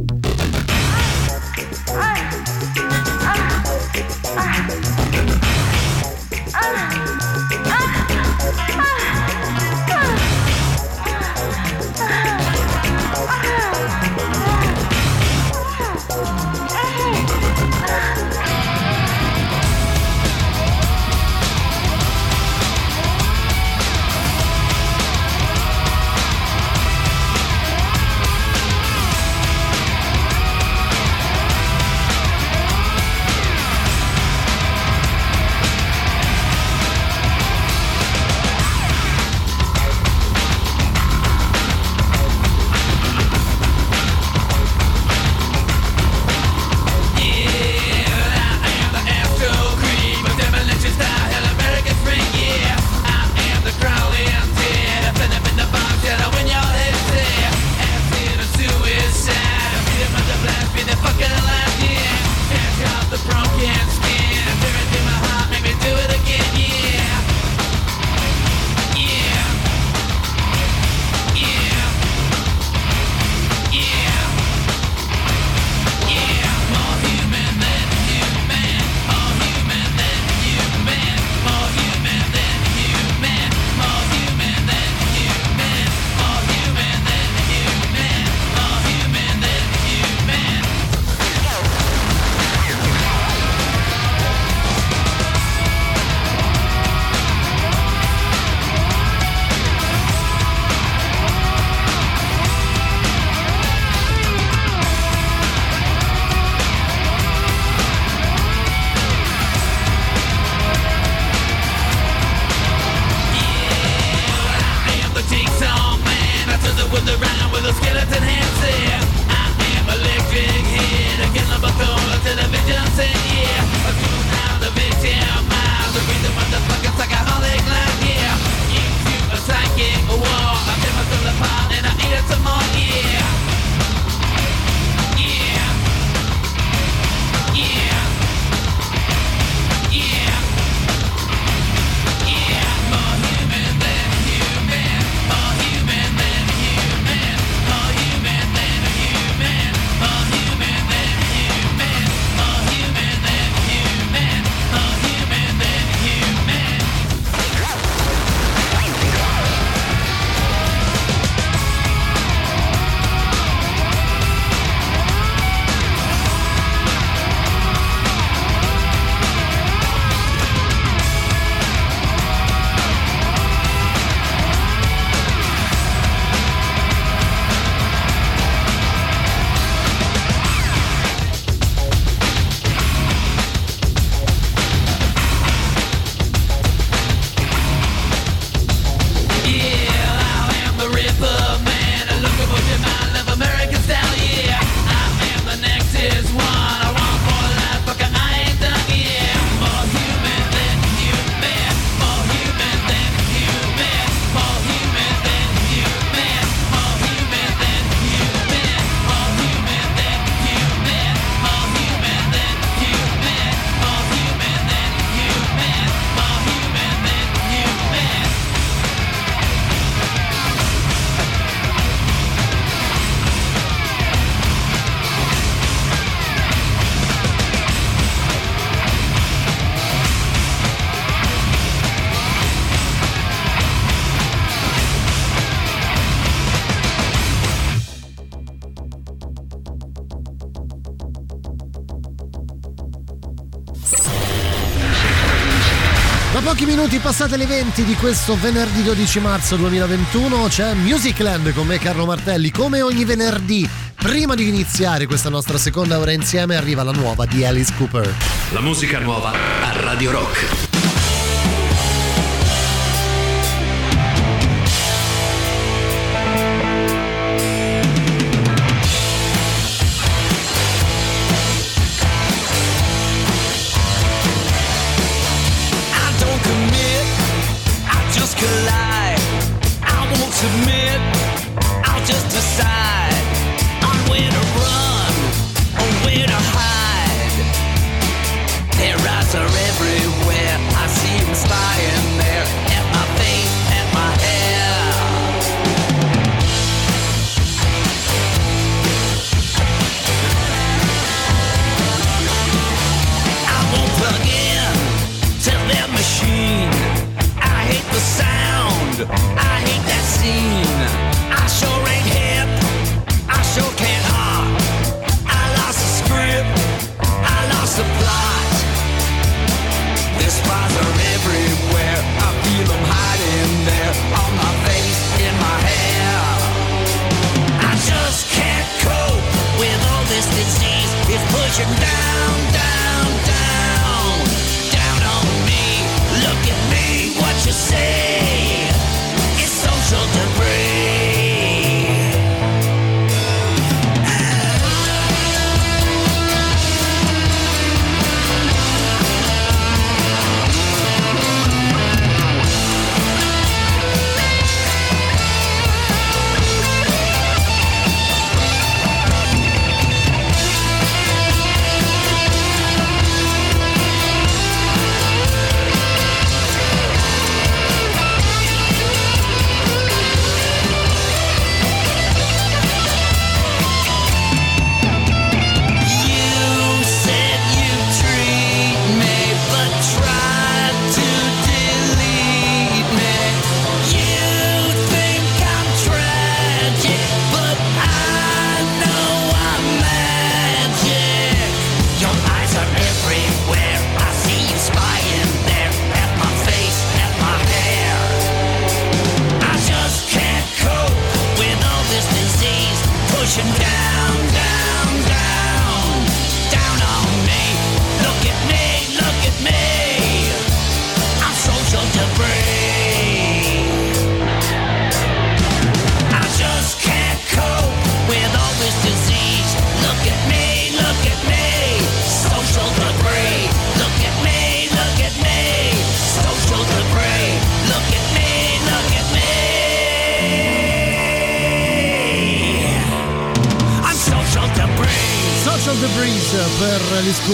Passate le 20 di questo venerdì 12 marzo 2021 c'è Musicland con me Carlo Martelli. Come ogni venerdì, prima di iniziare questa nostra seconda ora insieme arriva la nuova di Alice Cooper. La musica nuova a Radio Rock.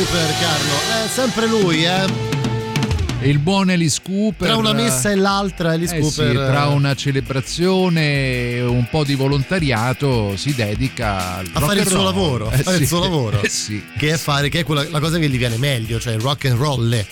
Cooper, Carlo. È sempre lui, eh. Il buon Alice Cooper. Tra una messa e l'altra, Alice Eh Cooper. sì, tra una celebrazione e un po' di volontariato si dedica al a fare il suo lavoro, a Eh fare sì. il suo lavoro. Eh sì. Che è fare, che è quella, la cosa che gli viene meglio, cioè il rock and roll,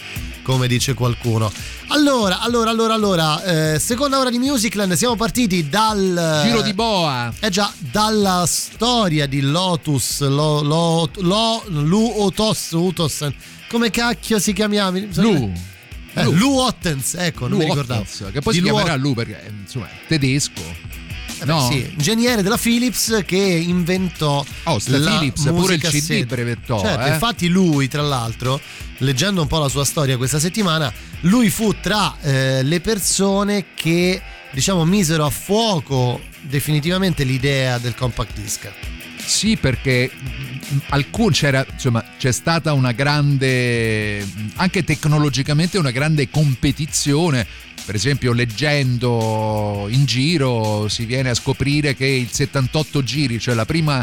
come dice qualcuno. Allora, allora, allora, allora, eh, seconda ora di Musicland, siamo partiti dal Giro di boa. Eh già, dalla storia di Lotus, lo, lo, lo, Lu Otos, Utos, come cacchio si chiamava? Lu. Eh. Lu Ottens, ecco, non mi ricordavo. Ottens, che poi Di si Lu chiamerà Lu perché insomma è tedesco. Eh beh, no? sì, ingegnere della Philips che inventò Oh, la Philips pure il CD brevettò, Certo, eh. infatti lui, tra l'altro, leggendo un po' la sua storia questa settimana, lui fu tra eh, le persone che, diciamo, misero a fuoco definitivamente l'idea del compact disc. Sì, perché alcun, c'era, insomma, c'è stata una grande, anche tecnologicamente, una grande competizione. Per esempio, leggendo in giro si viene a scoprire che il 78 giri, cioè la prima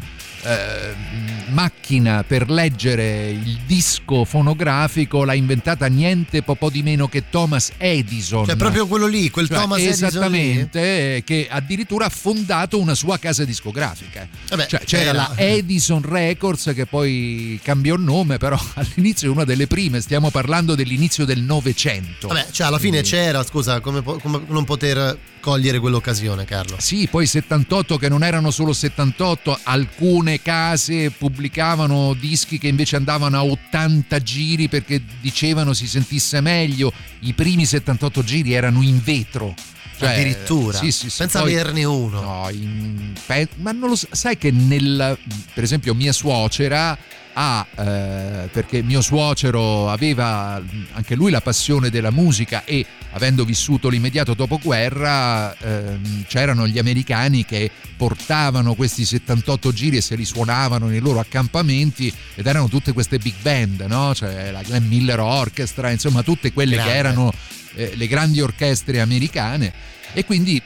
macchina per leggere il disco fonografico, l'ha inventata niente po' di meno che Thomas Edison. Cioè, proprio quello lì, quel Cioè, Thomas Edison lì? Esattamente, eh, che addirittura ha fondato una sua casa discografica. Vabbè, Cioè, c'era era- la Edison Records che poi cambiò nome, però all'inizio è una delle prime, stiamo parlando dell'inizio del Novecento. Vabbè, cioè alla fine c'era, scusa, come, come non poter cogliere quell'occasione, Carlo? Sì, poi 78 che non erano solo 78, alcune case pubblic- applicavano dischi che invece andavano a 80 giri perché dicevano si sentisse meglio. I primi 78 giri erano in vetro. Cioè, Addirittura. Sì, sì, sì. Senza Poi- averne uno. No, in- ma non lo sa- sai che nel per esempio mia suocera ha eh, perché mio suocero aveva anche lui la passione della musica e avendo vissuto l'immediato dopoguerra ehm, c'erano gli americani che portavano questi 78 giri e se li suonavano nei loro accampamenti ed erano tutte queste big band, no? Cioè la Glenn Miller Orchestra, insomma tutte quelle Grande. che erano eh, le grandi orchestre americane e quindi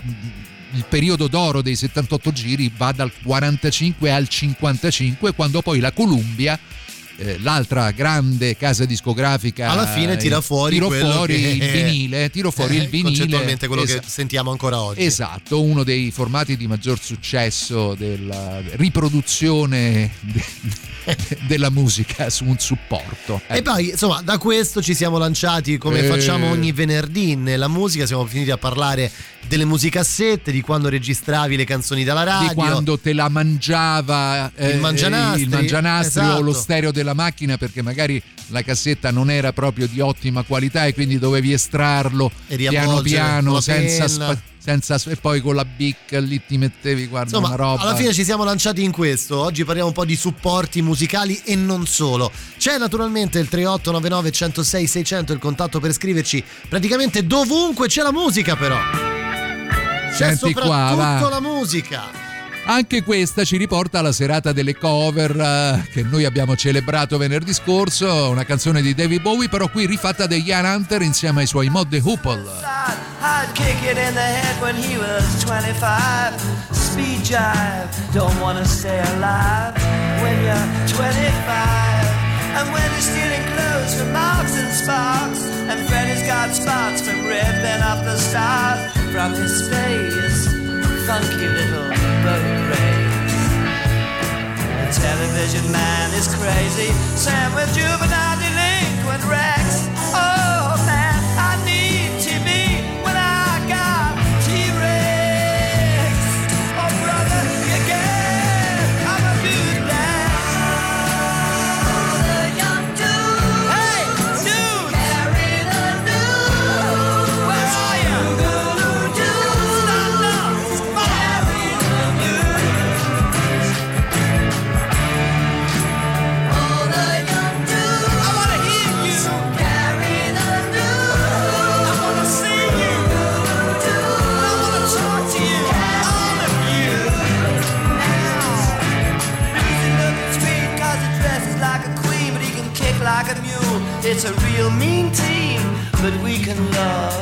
il periodo d'oro dei 78 giri va dal 45 al 55 quando poi la Columbia eh, l'altra grande casa discografica Alla fine tira eh, fuori quello fuori che- il vinile tirò fuori Eh, il vinile concettualmente quello che Esa- sentiamo ancora oggi. Esatto, uno dei formati di maggior successo della riproduzione de- della musica su un supporto. E poi, insomma, da questo ci siamo lanciati come Eh. facciamo ogni venerdì nella musica. Siamo finiti a parlare delle musicassette, di quando registravi le canzoni dalla radio. di quando te la mangiava eh, Il mangianastri, il mangianastri esatto. o lo stereo della macchina perché magari la cassetta non era proprio di ottima qualità e quindi dovevi estrarlo E piano piano senza, spa- senza e poi con la bic lì ti mettevi guarda Insomma, una roba alla fine ci siamo lanciati in questo. Oggi parliamo un po' di supporti musicali e non solo. C'è naturalmente il 3899 106 600 il contatto per scriverci praticamente dovunque c'è la musica, però. C'è Senti qua, soprattutto va. la musica. Anche questa ci riporta alla serata delle cover eh, che noi abbiamo celebrato venerdì scorso, una canzone di David Bowie, però qui rifatta da Ian Hunter insieme ai suoi Mod The Hoople. I'd kick it in the head when he was 25. Speed jive, don't wanna stay alive when you're 25. And when you're stealing clothes from Marks and Sparks, and Freddy's got spots from ripping up the stars from his face. Funky little television man is crazy. Sam with juvenile delinquent Rex. Oh It's a real mean team, but we can love.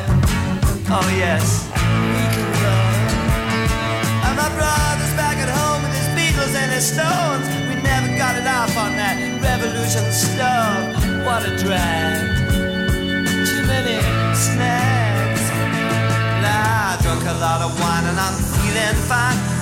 Oh yes, we can love. And my brother's back at home with his Beatles and his Stones. We never got it off on that revolution stuff. What a drag. Too many snacks. Nah, I drunk a lot of wine and I'm feeling fine.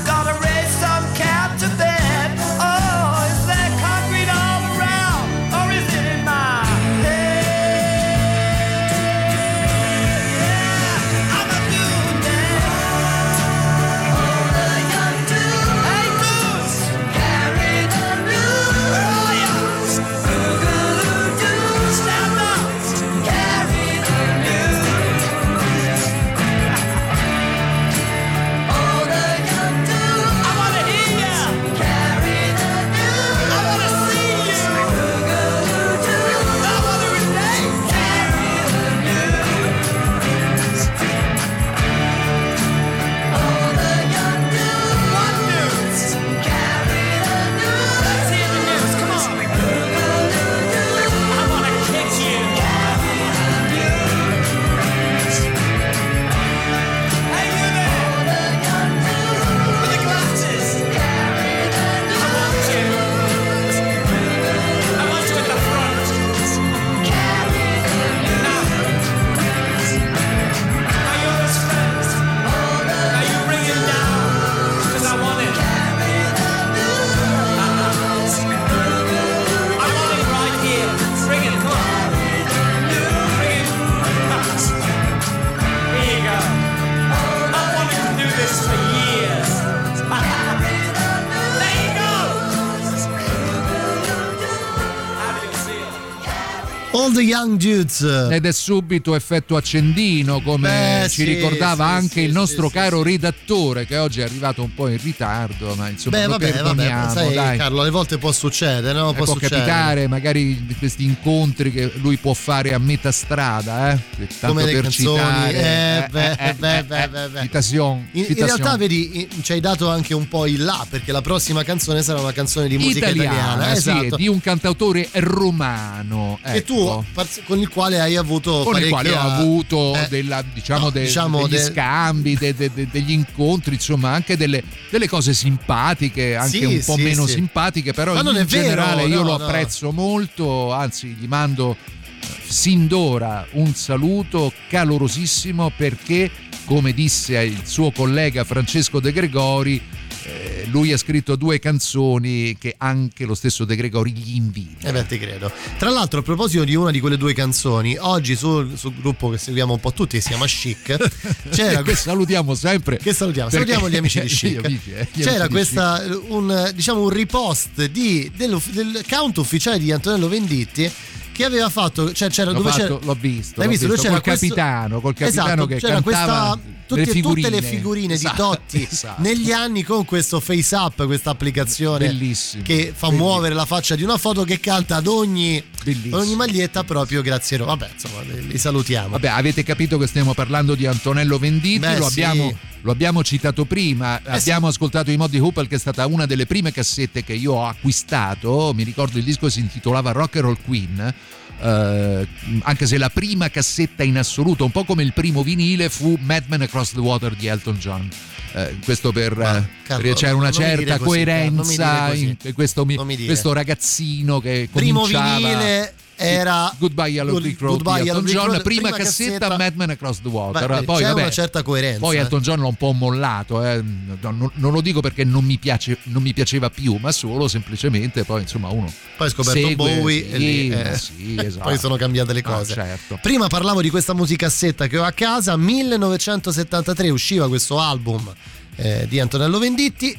Young Dudes. Ed è subito effetto accendino, come Beh, ci sì, ricordava sì, anche sì, il nostro sì, caro redattore, che oggi è arrivato un po' in ritardo, ma insomma Beh, lo vabbè, vabbè, sai dai. Carlo, alle volte può succedere, no? Eh, può succedere. capitare magari questi incontri che lui può fare a metà strada, eh? Tanto Come per canzoni. citare. Eh, beh, beh, beh, beh, beh. Citation, In, realtà, vedi, ci hai dato anche un po' il là, perché la prossima canzone sarà una canzone di musica italiana. sì, esatto. di un cantautore romano. E tu, ecco. Con il quale hai avuto con il quale ho avuto eh, della- diciamo, no, de- diciamo degli de- scambi, de- de- de- degli incontri, insomma, anche delle, delle cose simpatiche, anche Sì, un po' sì, meno sì. simpatiche, però Ma in è vero, generale io no, lo no. apprezzo molto, anzi gli mando eh, sin d'ora un saluto calorosissimo perché, come disse il suo collega Francesco De Gregori, eh, lui ha scritto due canzoni che anche lo stesso De Gregori gli invidia. Eh beh, ti credo. Tra l'altro, a proposito di una di quelle due canzoni, oggi sul, sul gruppo che seguiamo un po' tutti, che si chiama Chic, c'era che salutiamo sempre. Che salutiamo, Perché- salutiamo gli amici di Chic. amici, eh, c'era questa, un, diciamo, un repost di, dello- del count ufficiale di Antonello Venditti che aveva fatto, cioè c'era L'ho dove fatto, c'era, l'ho visto, l'ho visto? visto, col questo- capitano, col capitano esatto, che c'era cantava questa, le figurine. tutte le figurine Esatto, di Totti esatto. negli anni con questo face up, questa applicazione Bellissimo, che fa bellissimo. muovere la faccia di una foto che canta ad ogni, ad ogni maglietta proprio grazie a Roma. Vabbè, insomma, li, salutiamo. Vabbè, avete capito che stiamo parlando di Antonello Venditti, Beh, lo, sì. abbiamo, lo abbiamo citato prima, Eh, abbiamo ascoltato i Modi Hoople che è stata una delle prime cassette che io ho acquistato, mi ricordo il disco si intitolava Rock and Roll Queen. Eh, anche se la prima cassetta in assoluto, un po' come il primo vinile, fu Madman Across the Water di Elton John. Eh, questo per, eh, Carlo, c'era una certa così, coerenza così. in questo, mi- mi questo ragazzino che Primo cominciava vinile era Goodbye Yellow Brick Road Goodbye di Elton John, Road, prima, prima cassetta, cassetta- Madman Across the Water. Beh, poi, c'è vabbè, una certa coerenza, Poi eh. Elton John l'ha un po' mollato, eh. No, non, non lo dico perché non mi, piace, non mi piaceva più, ma solo semplicemente poi insomma uno Poi ho scoperto segue, Bowie sì, e lì, eh, sì, esatto. poi sono cambiate le Ah, cose. certo. Prima parlavo di questa musicassetta che ho a casa, 1973 usciva questo album eh, di Antonello Venditti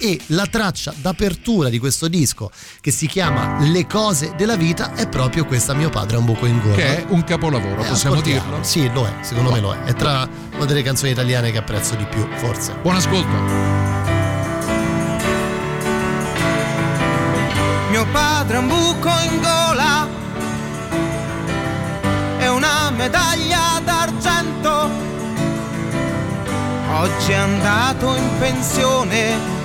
e la traccia d'apertura di questo disco che si chiama Le cose della vita è proprio questa mio padre ha un buco in gola. Che è un capolavoro, Eh, possiamo ascoltiamo. dirlo? Sì, lo è, secondo me lo è. È tra una delle canzoni italiane che apprezzo di più, forse. Buon ascolto. Mio padre ha un buco in gola e una medaglia d'argento. Oggi è andato in pensione.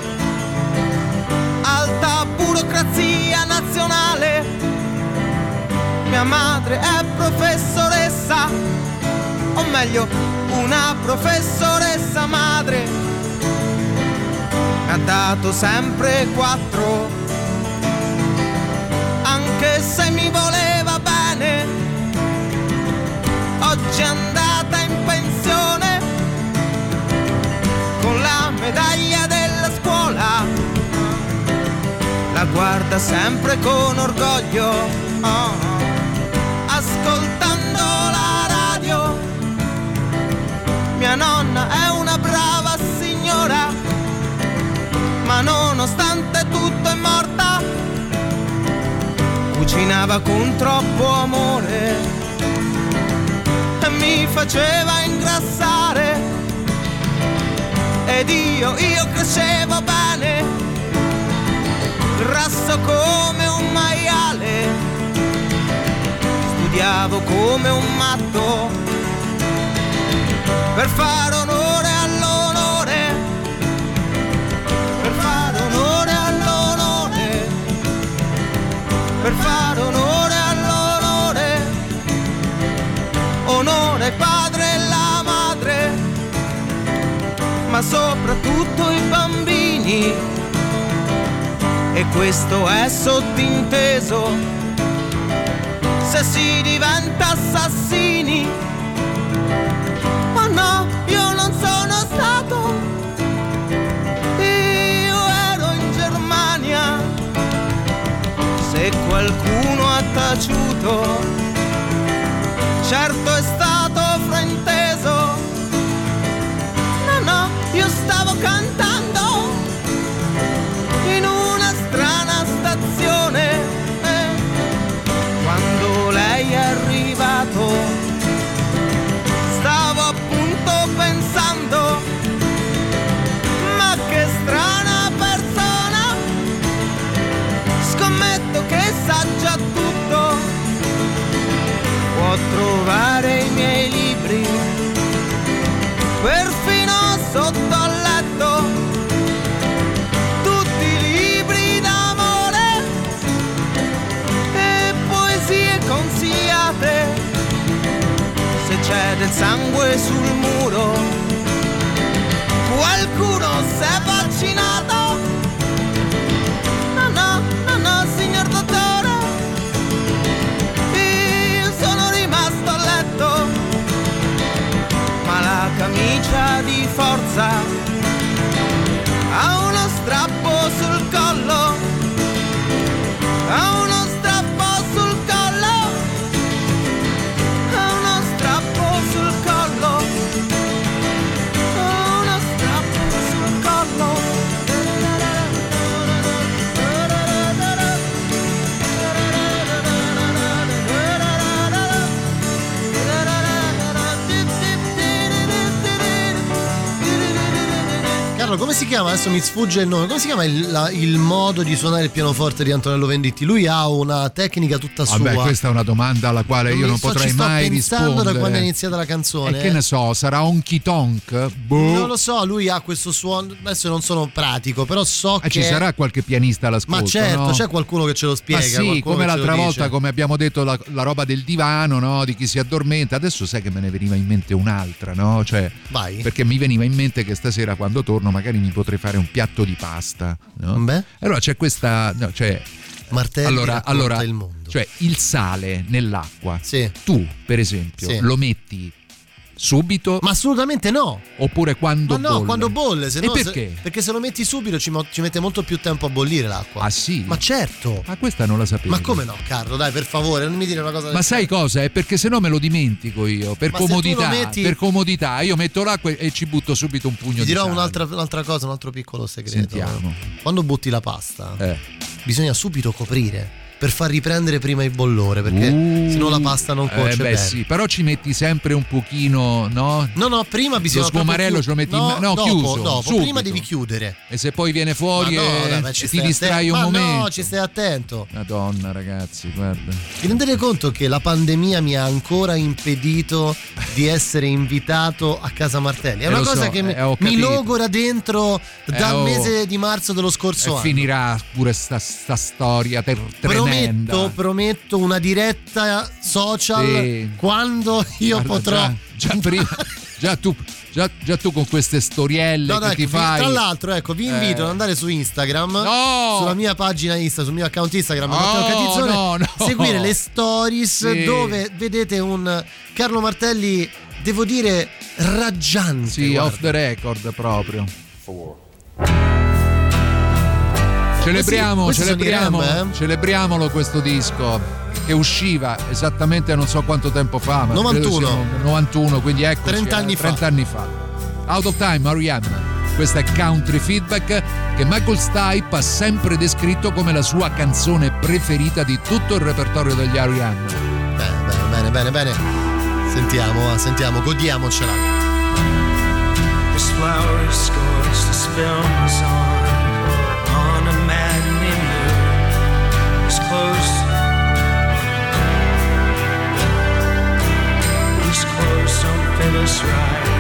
Alta burocrazia nazionale. Mia madre è professoressa, o meglio, una professoressa madre. Mi ha dato sempre quattro anche se mi voleva guarda sempre con orgoglio, oh, ascoltando la radio. Mia nonna è una brava signora, ma nonostante tutto è morta. Cucinava con troppo amore e mi faceva ingrassare. Ed io, io crescevo bene grasso come un maiale. Studiavo come un matto. Per fare onore all'onore. Per fare onore all'onore. Per fare onore all'onore, onore padre e la madre, ma soprattutto i bambini. E questo è sottinteso, se si diventa assassini. Ma no, io non sono stato, io ero in Germania se qualcuno ha taciuto, certo è stato frainteso. No, no, io stavo cantando del sangue sul muro. Qualcuno si è vaccinato? No, no, no, no, signor dottore. Io sono rimasto a letto, ma la camicia di forza ha uno strappo sul collo, Carlo, come si chiama? Adesso mi sfugge il nome. Come si chiama il, la- il modo di suonare il pianoforte di Antonello Venditti? Lui ha una tecnica tutta sua. Vabbè, questa è una domanda alla quale io Mi non sto- potrei mai pensando rispondere. da quando è iniziata la canzone. E che ne so, sarà honky tonk? Boh. Non lo so, lui ha questo suono. Adesso non sono pratico, però so Eh, che. ci sarà qualche pianista all'ascolto. Ma certo, no? c'è qualcuno che ce lo spiega. Ma sì, come l'altra volta, dice. come abbiamo detto, la, la roba del divano, no? Di chi si addormenta. Adesso sai che me ne veniva in mente un'altra, no? Cioè, Vai. Perché mi veniva in mente che stasera quando torno magari mi potrei fare un piatto di pasta, no? Beh. Allora c'è questa... no, cioè, Martelli allora, allora il mondo. cioè il sale nell'acqua. Sì. Tu, per esempio, Sì. lo metti subito Ma assolutamente no. oppure quando Ma no, bolle? quando bolle. Se no, se- perché? perché se lo metti subito ci, mo- ci mette molto più tempo a bollire l'acqua. Ah sì? Ma certo. Ma questa non la sapevo. Ma come no, Carlo? Dai, per favore, non mi dire una cosa del Ma sai cosa? È perché se no me lo dimentico io. Per Ma comodità. metti- Per comodità. Io metto l'acqua e ci butto subito un pugno Ti di dirò un'altra, un'altra cosa, un altro piccolo segreto. Sentiamo. Quando butti la pasta, Eh. bisogna subito coprire per far riprendere prima il bollore, perché Uh. se no la pasta non Eh, cuoce beh, bene. sì, però ci metti sempre un pochino, no? No, no, prima bisogna Lo sfumarello proprio ce lo metti in no, ma- no, dopo, chiuso, dopo, subito. prima devi chiudere. E se poi viene fuori no, e dai, ti distrai un. Ma momento. no, ci stai attento. Madonna, ragazzi, guarda. Vi rendete conto che la pandemia mi ha ancora impedito di essere invitato a casa Martelli? È Eh, una cosa so, che mi, eh, mi logora dentro dal oh. mese di marzo dello scorso anno. finirà pure sta, sta storia ter- tremenda. Prometto, prometto una diretta social Sì. quando io Guarda, potrò. Già, già prima, già tu, già, già tu con queste storielle No, ti vi- fai. Tra l'altro, ecco, vi invito Eh. ad andare su Instagram, No! sulla mia pagina Insta, sul mio account Instagram, No, no, no. seguire le stories Sì. dove vedete un Carlo Martelli, devo dire, raggiante. Sì, guarda. off the record proprio. Celebriamo, Questi- celebriamo, Ram, eh? celebriamolo questo disco che usciva esattamente non so quanto tempo fa, ma credo 91. siano 91, quindi eccoci, 30 eh, anni fa. 30 anni fa. Out of Time, Arianna. Questa è Country Feedback che Michael Stipe ha sempre descritto come la sua canzone preferita di tutto il repertorio degli Arianna. Bene, bene, bene, bene, bene. Sentiamo, eh, sentiamo, godiamocela. This flower scores, this film is on, us right.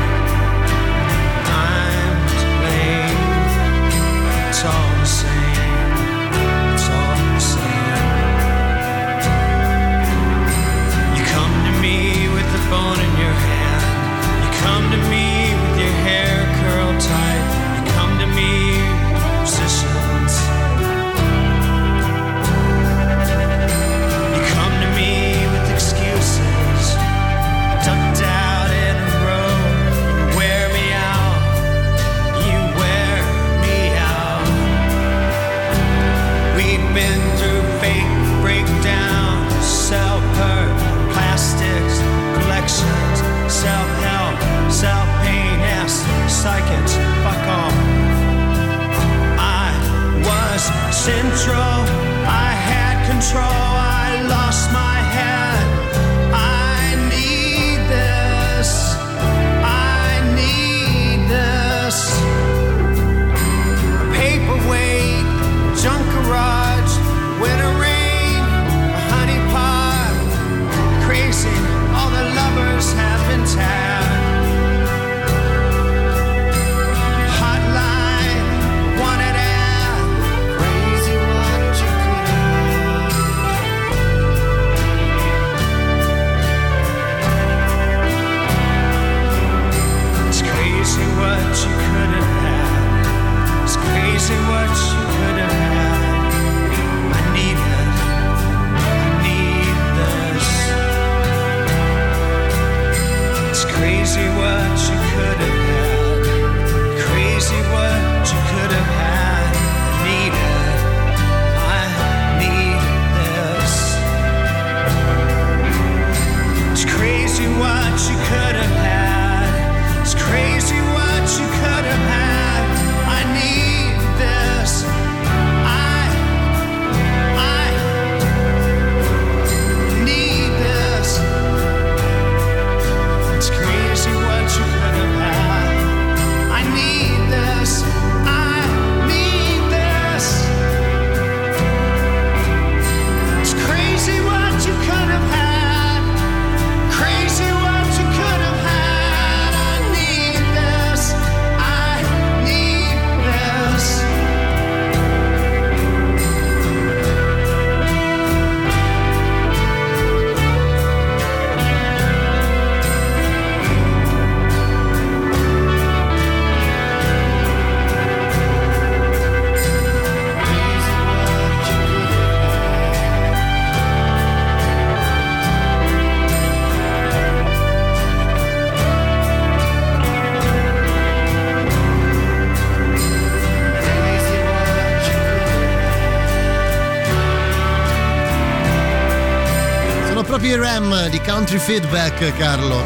Country Feedback, Carlo.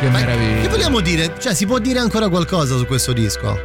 Che meraviglia. Che vogliamo dire? Cioè, si può dire ancora qualcosa su questo disco?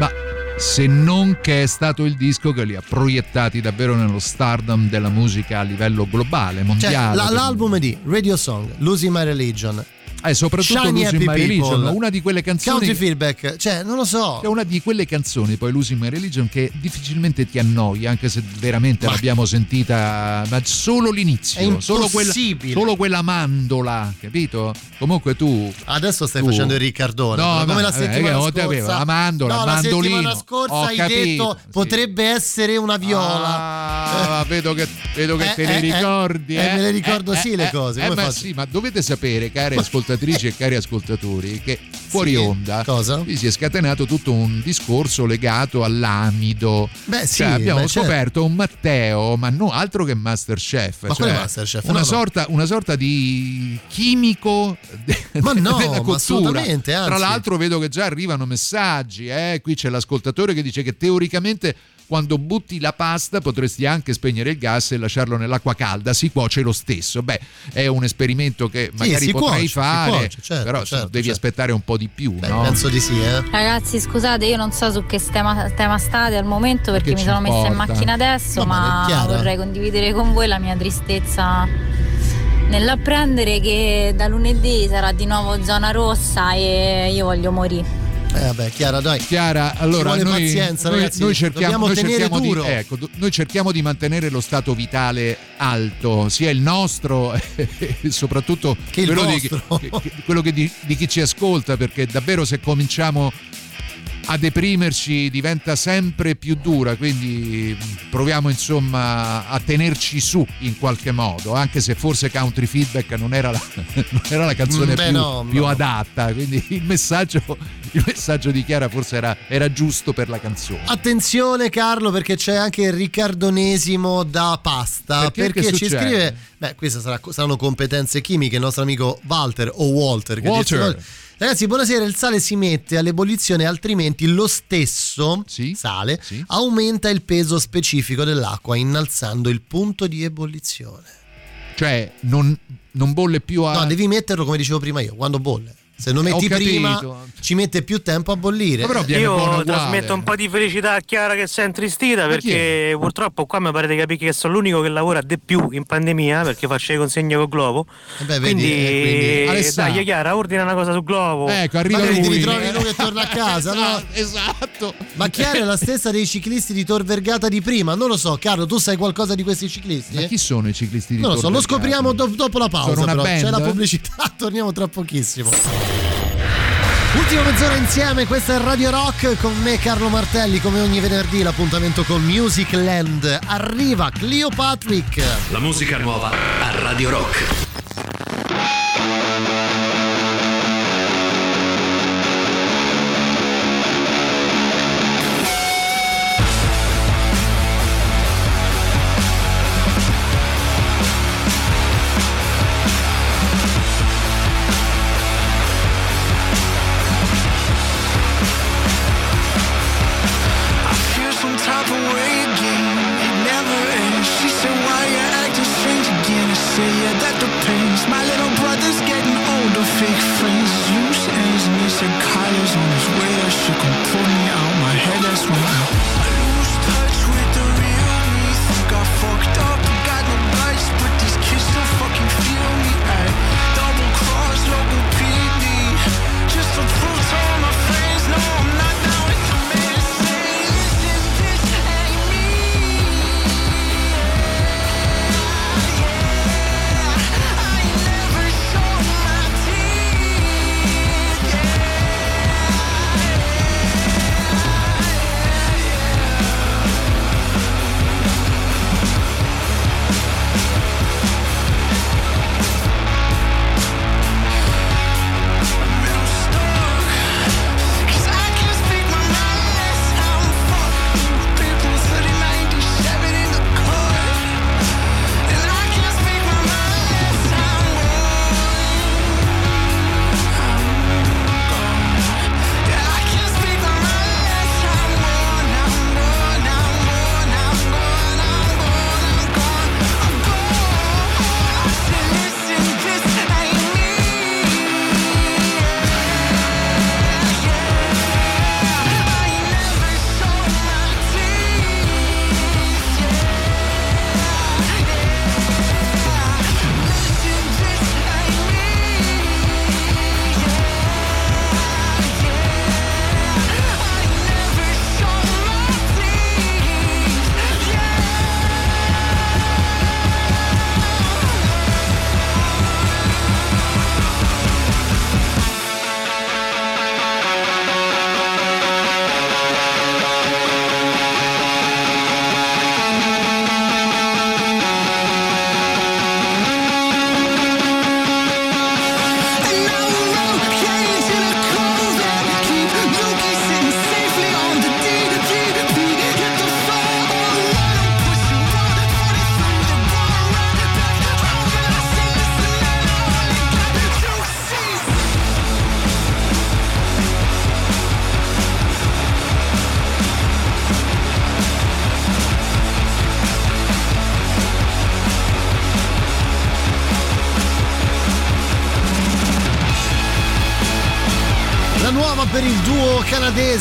Ma se non che è stato il disco che li ha proiettati davvero nello stardom della musica a livello globale, Cioè, mondiale. la- l'album di Radio Song, Losing My Religion. Eh, soprattutto Shiny Losing My Religion, una di quelle canzoni Country Feedback, cioè, non lo so. È una di quelle canzoni, poi Losing My Religion, che difficilmente ti annoia, anche se veramente l'abbiamo sentita, ma solo l'inizio, È solo quella, impossibile. solo quella mandola, capito? Comunque tu... Adesso stai tu- facendo il Riccardone. No, come ma- la eh, settimana che scorsa. avevo, la mandola, no, la settimana scorsa Ho hai capito, detto potrebbe essere una viola. Ah, vedo che, vedo che Eh, te eh, eh, ricordi. eh, Eh, me le ricordo Eh, sì eh, le eh, cose. eh, ma faccio? sì, ma dovete sapere, care ascoltatrici e cari ascoltatori, che fuori Sì, onda cosa? si è scatenato tutto un discorso legato all'amido. Beh, sì, Cioè, abbiamo beh, certo. scoperto un Matteo, ma no altro che Masterchef. Ma cioè Masterchef? Una, No, no. sorta, una sorta di chimico de- Ma no, della cottura. Tra l'altro vedo che già arrivano messaggi, eh? qui c'è l'ascoltatore che dice che teoricamente quando butti la pasta potresti anche spegnere il gas e lasciarlo nell'acqua calda, si cuoce lo stesso. Beh, è un esperimento che magari si potrai cuoce, fare, cuoce, certo, però certo, devi certo. aspettare un po' di più, no? Penso di sì, eh. Ragazzi, scusate, io non so su che tema, tema state al momento perché Che mi sono messa in importa? macchina adesso, No, ma ma vorrei condividere con voi la mia tristezza nell'apprendere che da lunedì sarà di nuovo zona rossa e io voglio morire. Eh, vabbè, Chiara, dai. Chiara, allora noi, pazienza, noi- noi cerchiamo, noi cerchiamo di, ecco, noi cerchiamo di mantenere lo stato vitale alto, sia il nostro e soprattutto Che quello, di, che- quello che di, di chi ci ascolta, perché davvero se cominciamo a deprimerci diventa sempre più dura, quindi proviamo insomma a tenerci su in qualche modo, anche se forse Country Feedback non era la, non era la canzone Mm, beh, più, no, più no. adatta, quindi il messaggio, il messaggio di Chiara forse era, era giusto per la canzone. Attenzione Carlo perché c'è anche il riccardonesimo da pasta Perché? Perché ci scrive beh queste sarà- saranno competenze chimiche il nostro amico Walter o Walter che Walter. dice, ragazzi buonasera il sale si mette all'ebollizione altrimenti lo stesso sale aumenta il peso specifico dell'acqua innalzando il punto di ebollizione. Cioè non, non bolle più a... no devi metterlo come dicevo prima io quando bolle se lo metti prima ci mette più tempo a bollire Ma però Io trasmetto un po' di felicità a Chiara che si è intristita Ma perché purtroppo qua mi pare di capire che sono l'unico che lavora di più in pandemia perché faccio le consegne con Globo. Eh beh, vedi, quindi, eh, quindi- dai Chiara, ordina una cosa su Globo. Ecco, arriva Magari ti lui. ritrovi lui che torna a casa, no? Esatto. Ma Chiara è la stessa dei ciclisti di Tor Vergata di prima? Non lo so, Carlo, tu sai qualcosa di questi ciclisti? Ma chi sono i ciclisti di non lo so, Tor lo Vergata? scopriamo do- dopo la pausa. Sono una però. band? C'è la pubblicità, torniamo tra pochissimo. Ultima mezz'ora insieme, questa è Radio Rock con me Carlo Martelli, come ogni venerdì l'appuntamento con Music Land. Arriva Clio Patrick. La musica nuova a Radio Rock. different colors on his way. That shit gon' pull me out.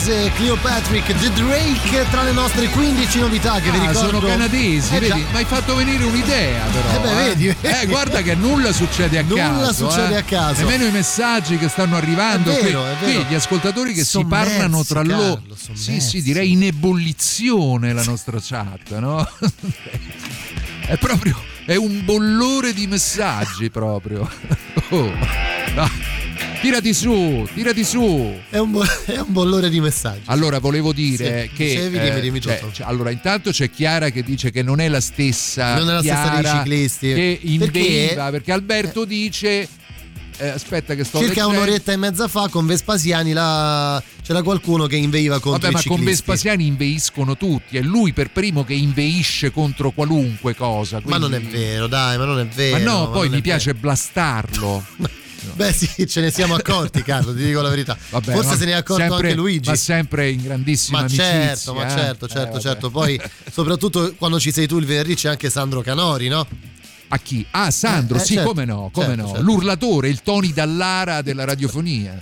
Canadese Cleopatrick The Drake tra le nostre 15 novità che vi Ah, ricordo. sono canadesi, Eh, vedi? Mi hai fatto venire un'idea, però. Eh beh, vedi, vedi. Eh, guarda che nulla succede a Nulla caso. succede eh. a caso. Nemmeno i messaggi che stanno arrivando. Vero, qui, qui gli ascoltatori che si Sommersi, parlano tra loro. Sì, sì, direi in ebollizione la nostra chat, no? è proprio. È un bollore di messaggi proprio. Oh. Ah, Tirati su, tirati su. È un, bo- è un bollore di messaggi. Allora, volevo dire Sì, che. dicevi, dimmi, dimmi cioè, tutto. cioè, allora, intanto c'è Chiara che dice che non è la stessa. Non è la stessa dei Chiara ciclisti. Che Perché? inveiva, perché, Alberto dice. eh, aspetta, che sto Circa leggendo. un'oretta e mezza fa con Vespasiani là c'era qualcuno che inveiva contro Vabbè, ma con ciclisti. Vespasiani inveiscono tutti, è lui per primo che inveisce contro qualunque cosa. Ma non è quindi- vero, dai, ma non è vero. Ma no, ma poi mi piace blastarlo. Beh, sì, ce ne siamo accorti, Carlo, ti dico la verità. Vabbè, Forse se ne è accorto sempre- anche Luigi. Ma sempre in grandissima Ma amicizia. certo, ma eh. certo, Eh, certo, certo. Poi, soprattutto quando ci sei tu il venerdì, c'è anche Sandro Canori, no? A chi? Ah, Sandro, Eh, eh, sì, certo, come no, come certo, no. certo. L'urlatore, il Tony Dallara della radiofonia.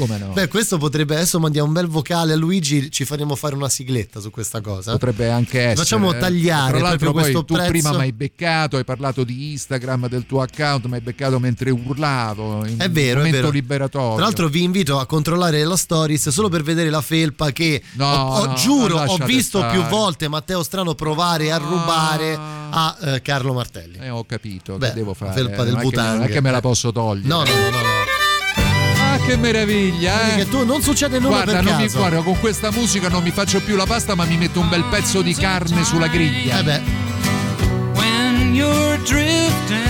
Come no? Beh, questo potrebbe adesso mandiamo un bel vocale a Luigi, ci faremo fare una sigletta su questa cosa. Potrebbe anche essere. Facciamo eh. tagliare Tra proprio poi questo tu prezzo. prima mi hai beccato, hai parlato di Instagram, del tuo account, mi hai beccato mentre urlavo. In È vero, un è momento vero. liberatorio. Tra l'altro vi invito a controllare la stories solo per vedere la felpa che No, ho, ho- no, giuro ho visto stare. più volte Matteo Strano provare a rubare a eh, Carlo Martelli. Eh, ho capito Beh, che devo fare. felpa del non, è che, non è che me la posso togliere. No, no, no, no. no. Che meraviglia, eh! Che tu non succede nulla Guarda, per non mi, guarda, con questa musica non mi faccio più la pasta, ma mi metto un bel pezzo di carne sulla griglia. Eh beh, When you're drifting,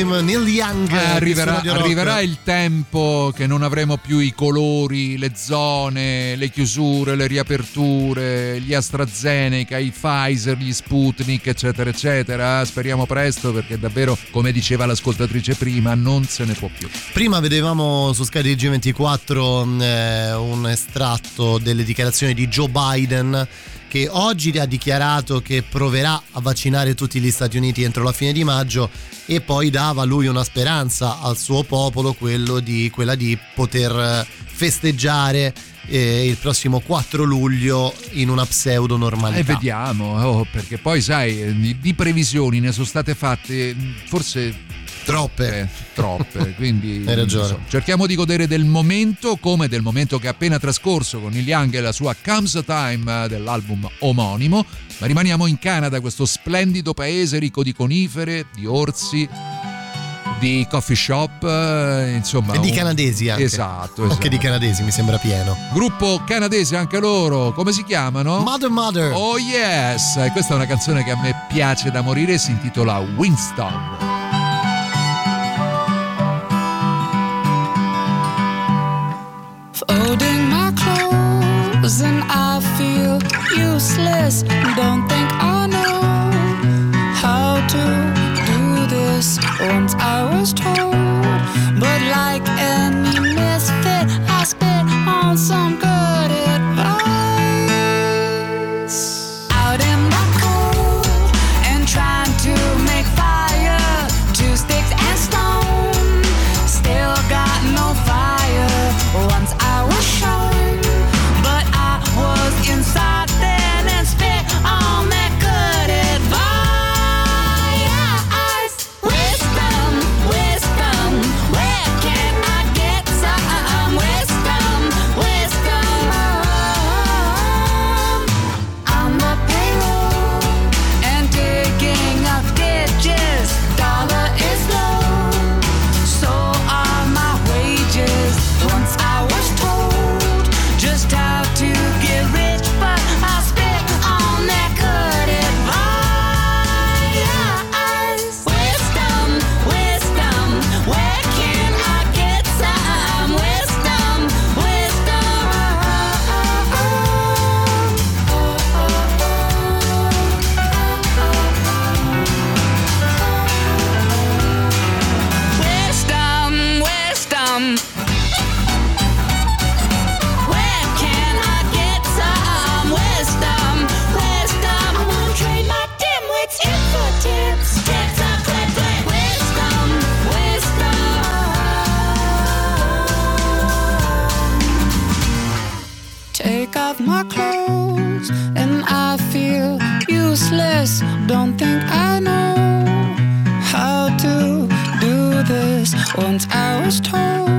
Comes Young. Eh, arriverà, arriverà il tempo che non avremo più i colori, le zone, le chiusure, le riaperture, gli AstraZeneca, i Pfizer, gli Sputnik, eccetera, eccetera. Speriamo presto perché davvero, come diceva l'ascoltatrice prima, non se ne può più. Prima vedevamo su Sky G24 eh, un estratto delle dichiarazioni di Joe Biden che oggi ha dichiarato che proverà a vaccinare tutti gli Stati Uniti entro la fine di maggio e poi dava lui una speranza al suo popolo, quello di, quella di poter eh, festeggiare eh, il prossimo 4 luglio in una pseudo normalità. E vediamo, oh, perché poi sai, eh, di, di previsioni ne sono state fatte mh, forse troppe, troppe, quindi Hai ragione. insomma, cerchiamo di godere del momento come del momento che è appena trascorso con Neil Young e la sua Comes a Time eh, dell'album omonimo, ma rimaniamo in Canada, questo splendido paese ricco di conifere, di orsi, di coffee shop, eh, insomma... E di canadesi anche. Esatto, Anche esatto. di canadesi mi sembra pieno. Gruppo canadese anche loro, come si chiamano? Mother Mother. Oh yes! E questa è una canzone che a me piace da morire, si intitola Winston. Folding my clothes and I feel useless. Don't think I know how to Once I was told, but like any Once I was told,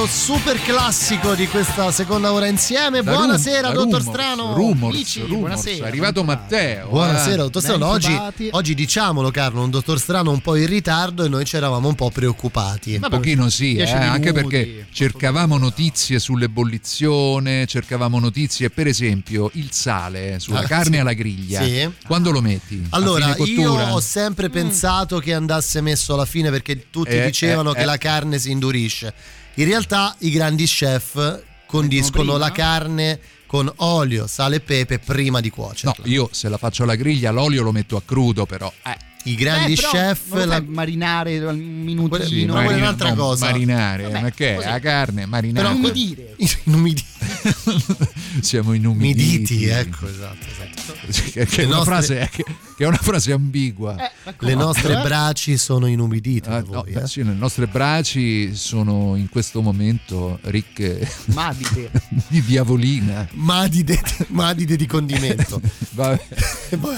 uno- super classico di questa seconda ora insieme. Da Buonasera, Rum- da dottor Rumors, Strano. Rumors, Amici, Rumors. buonasera. È arrivato Matteo. Buonasera, eh. dottor Strano. Oggi, oggi diciamolo, Carlo, un dottor Strano un po' in ritardo e noi ci eravamo un po' preoccupati. Un pochino sì, eh, anche perché cercavamo notizie sull'ebollizione, cercavamo notizie, per esempio, il sale sulla Ah, carne sì. alla griglia. Sì. Quando lo metti? Allora, io ho sempre pensato che andasse messo alla fine perché tutti Eh, dicevano eh, che eh. la carne si indurisce. In realtà i grandi chef condiscono la carne con olio, sale e pepe prima di cuocerla. No, io se la faccio alla griglia l'olio lo metto a crudo però. Eh. I grandi Eh, però chef non la- marinare un minutino. Sì, quella è marina- un'altra no, cosa. Marinare, Vabbè, ma che è? La carne, marinare. Però Inumidire. Inumidire. Siamo inumiditi. Umiditi, ecco, esatto, esatto. Che, che è nostre- frase, che, che è una frase ambigua. Le nostre Eh? braci sono inumidite Ah, no, voi, beh, eh? sì, le nostre braci sono in questo momento ricche Madide. di diavolina. Madide, madide di condimento. Vabbè.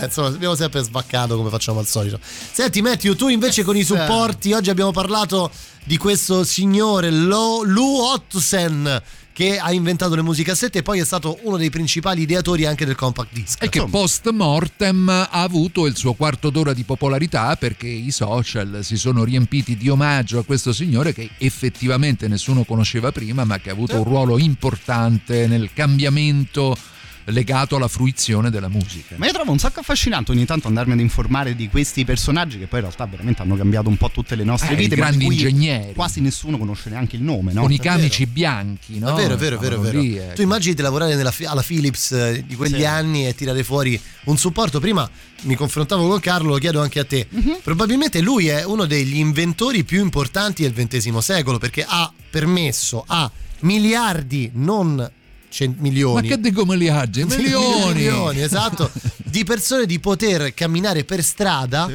Insomma, abbiamo sempre svaccato come facciamo al solito. Senti, Matthew, tu invece con i supporti, oggi abbiamo parlato di questo signore Lo, Lou Ottsen che ha inventato le musicassette e poi è stato uno dei principali ideatori anche del compact disc. E che post mortem ha avuto il suo quarto d'ora di popolarità perché i social si sono riempiti di omaggio a questo signore che effettivamente nessuno conosceva prima ma che ha avuto un ruolo importante nel cambiamento legato alla fruizione della musica. Ma io trovo un sacco affascinante ogni tanto andarmi ad informare di questi personaggi che poi in realtà veramente hanno cambiato un po' tutte le nostre Eh, vite. grandi ingegneri. Quasi nessuno conosce neanche il nome, no? Con i Davvero. camici bianchi, no? È vero, è vero, è vero, vero. lì, ecco. Tu immagini di lavorare nella alla Philips eh, di quegli Sì. anni e tirare fuori un supporto. Prima mi confrontavo con Carlo, lo chiedo anche a te. Mhm. Probabilmente lui è uno degli inventori più importanti del XX secolo perché ha permesso a miliardi, non cent- milioni. Ma che dico miliardi? Milioni! milioni, esatto, di persone di poter camminare per strada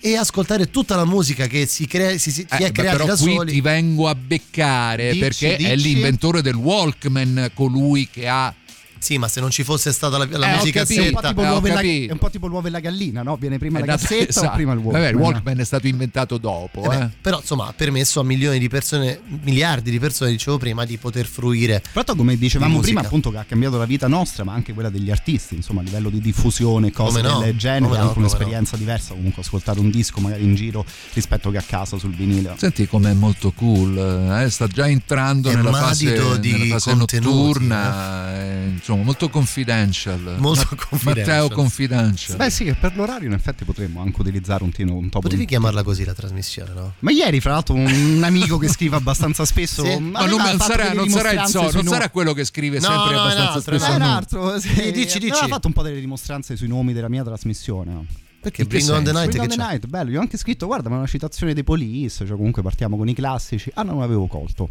e ascoltare tutta la musica che si, crea, si, si, Eh, è creata da qui soli. ti vengo a beccare Dici, perché è dici? l'inventore del Walkman, colui che ha Sì, ma se non ci fosse stata la, la Eh, ho musica capito, È un po' tipo Eh, e la- è un po' tipo l'uovo e la gallina, no? Viene prima la è dato- cassetta esatto. o prima il Walkman? Vabbè, il Walkman è stato inventato dopo. Eh beh, eh. Però insomma ha permesso a milioni di persone, miliardi di persone, dicevo prima, di poter fruire. Tra l'altro, come dicevamo di prima, appunto, che ha cambiato la vita nostra, ma anche quella degli artisti, insomma, a livello di diffusione, cose Come no, del genere, come no, anche come un'esperienza diversa. Comunque, ascoltare un disco magari in giro rispetto che a casa sul vinile. Senti com'è molto cool, eh, sta già entrando È nella fase, di nella fase notturna, eh, insomma molto confidential. Molto Ma- confidential. Matteo Confidential. Beh, sì, che per l'orario in effetti potremmo anche utilizzare un tino un topo. Potevi chiamarla così la trasmissione, no? Ma ieri, fra l'altro, un amico che scrive abbastanza spesso. Sì. ma non, non sarà, non sarà il so, non sarà quello che scrive No, sempre no, abbastanza altro, spesso. Eh, un no. altro, sì. Sì, dici, dici. Aveva fatto un po' delle dimostranze sui nomi della mia trasmissione. Perché Bring on the? Night Bring che on the c'è? Night, bello. Io ho anche scritto, guarda, ma è una citazione dei Police, cioè comunque partiamo con i classici. Ah, non l'avevo colto.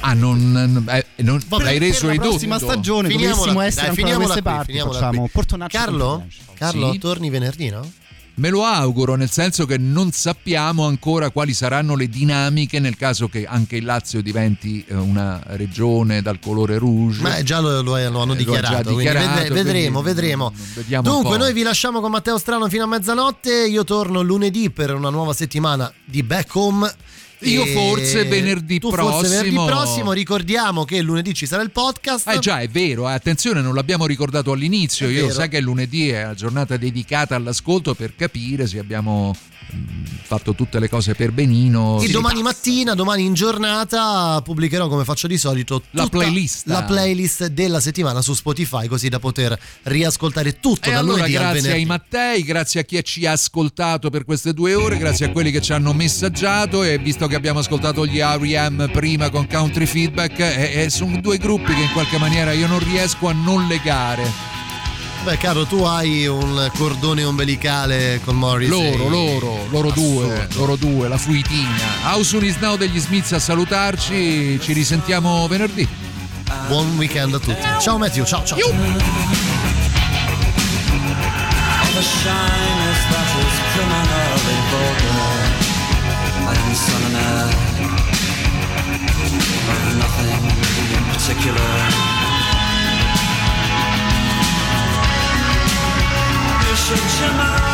Ah, non, eh, non l'hai reso per la ridotto. prossima stagione Finiamola dovessimo qui, essere dai, ancora da queste qui, parti, facciamo. Portonaccio Carlo? Carlo, Sì? torni venerdì, no? Me lo auguro, nel senso che non sappiamo ancora quali saranno le dinamiche nel caso che anche il Lazio diventi eh, una regione dal colore rouge. Ma già lo, lo- lo hanno Eh, lo dichiarato, quindi dichiarato, vedre- vedremo, quindi, vedremo. Dunque, noi vi lasciamo con Matteo Strano fino a mezzanotte. Io torno lunedì per una nuova settimana di Back Home. Io forse venerdì tu Forse venerdì prossimo. prossimo. Ricordiamo che lunedì ci sarà il podcast. Eh già, è vero, eh, attenzione, non l'abbiamo ricordato all'inizio. È Io vero. sai che lunedì è la giornata dedicata all'ascolto per capire se abbiamo fatto tutte le cose per benino. E domani mattina, domani in giornata, pubblicherò come faccio di solito La playlist. la playlist della settimana su Spotify, così da poter riascoltare tutto E da allora al grazie venerdì. ai Mattei, grazie a chi ci ha ascoltato per queste due ore, grazie a quelli che ci hanno messaggiato e visto che abbiamo ascoltato gli R.E.M. prima con Country Feedback, e, e sono due gruppi che in qualche maniera io non riesco a non legare. Beh, caro, tu hai un cordone ombelicale con Morris. Loro, loro, loro due, Assurdo. loro due, la fluitina. House on is now degli Smiths a salutarci, ci risentiamo venerdì. Buon weekend a tutti. Ciao Matthew, ciao ciao. All should your mouth,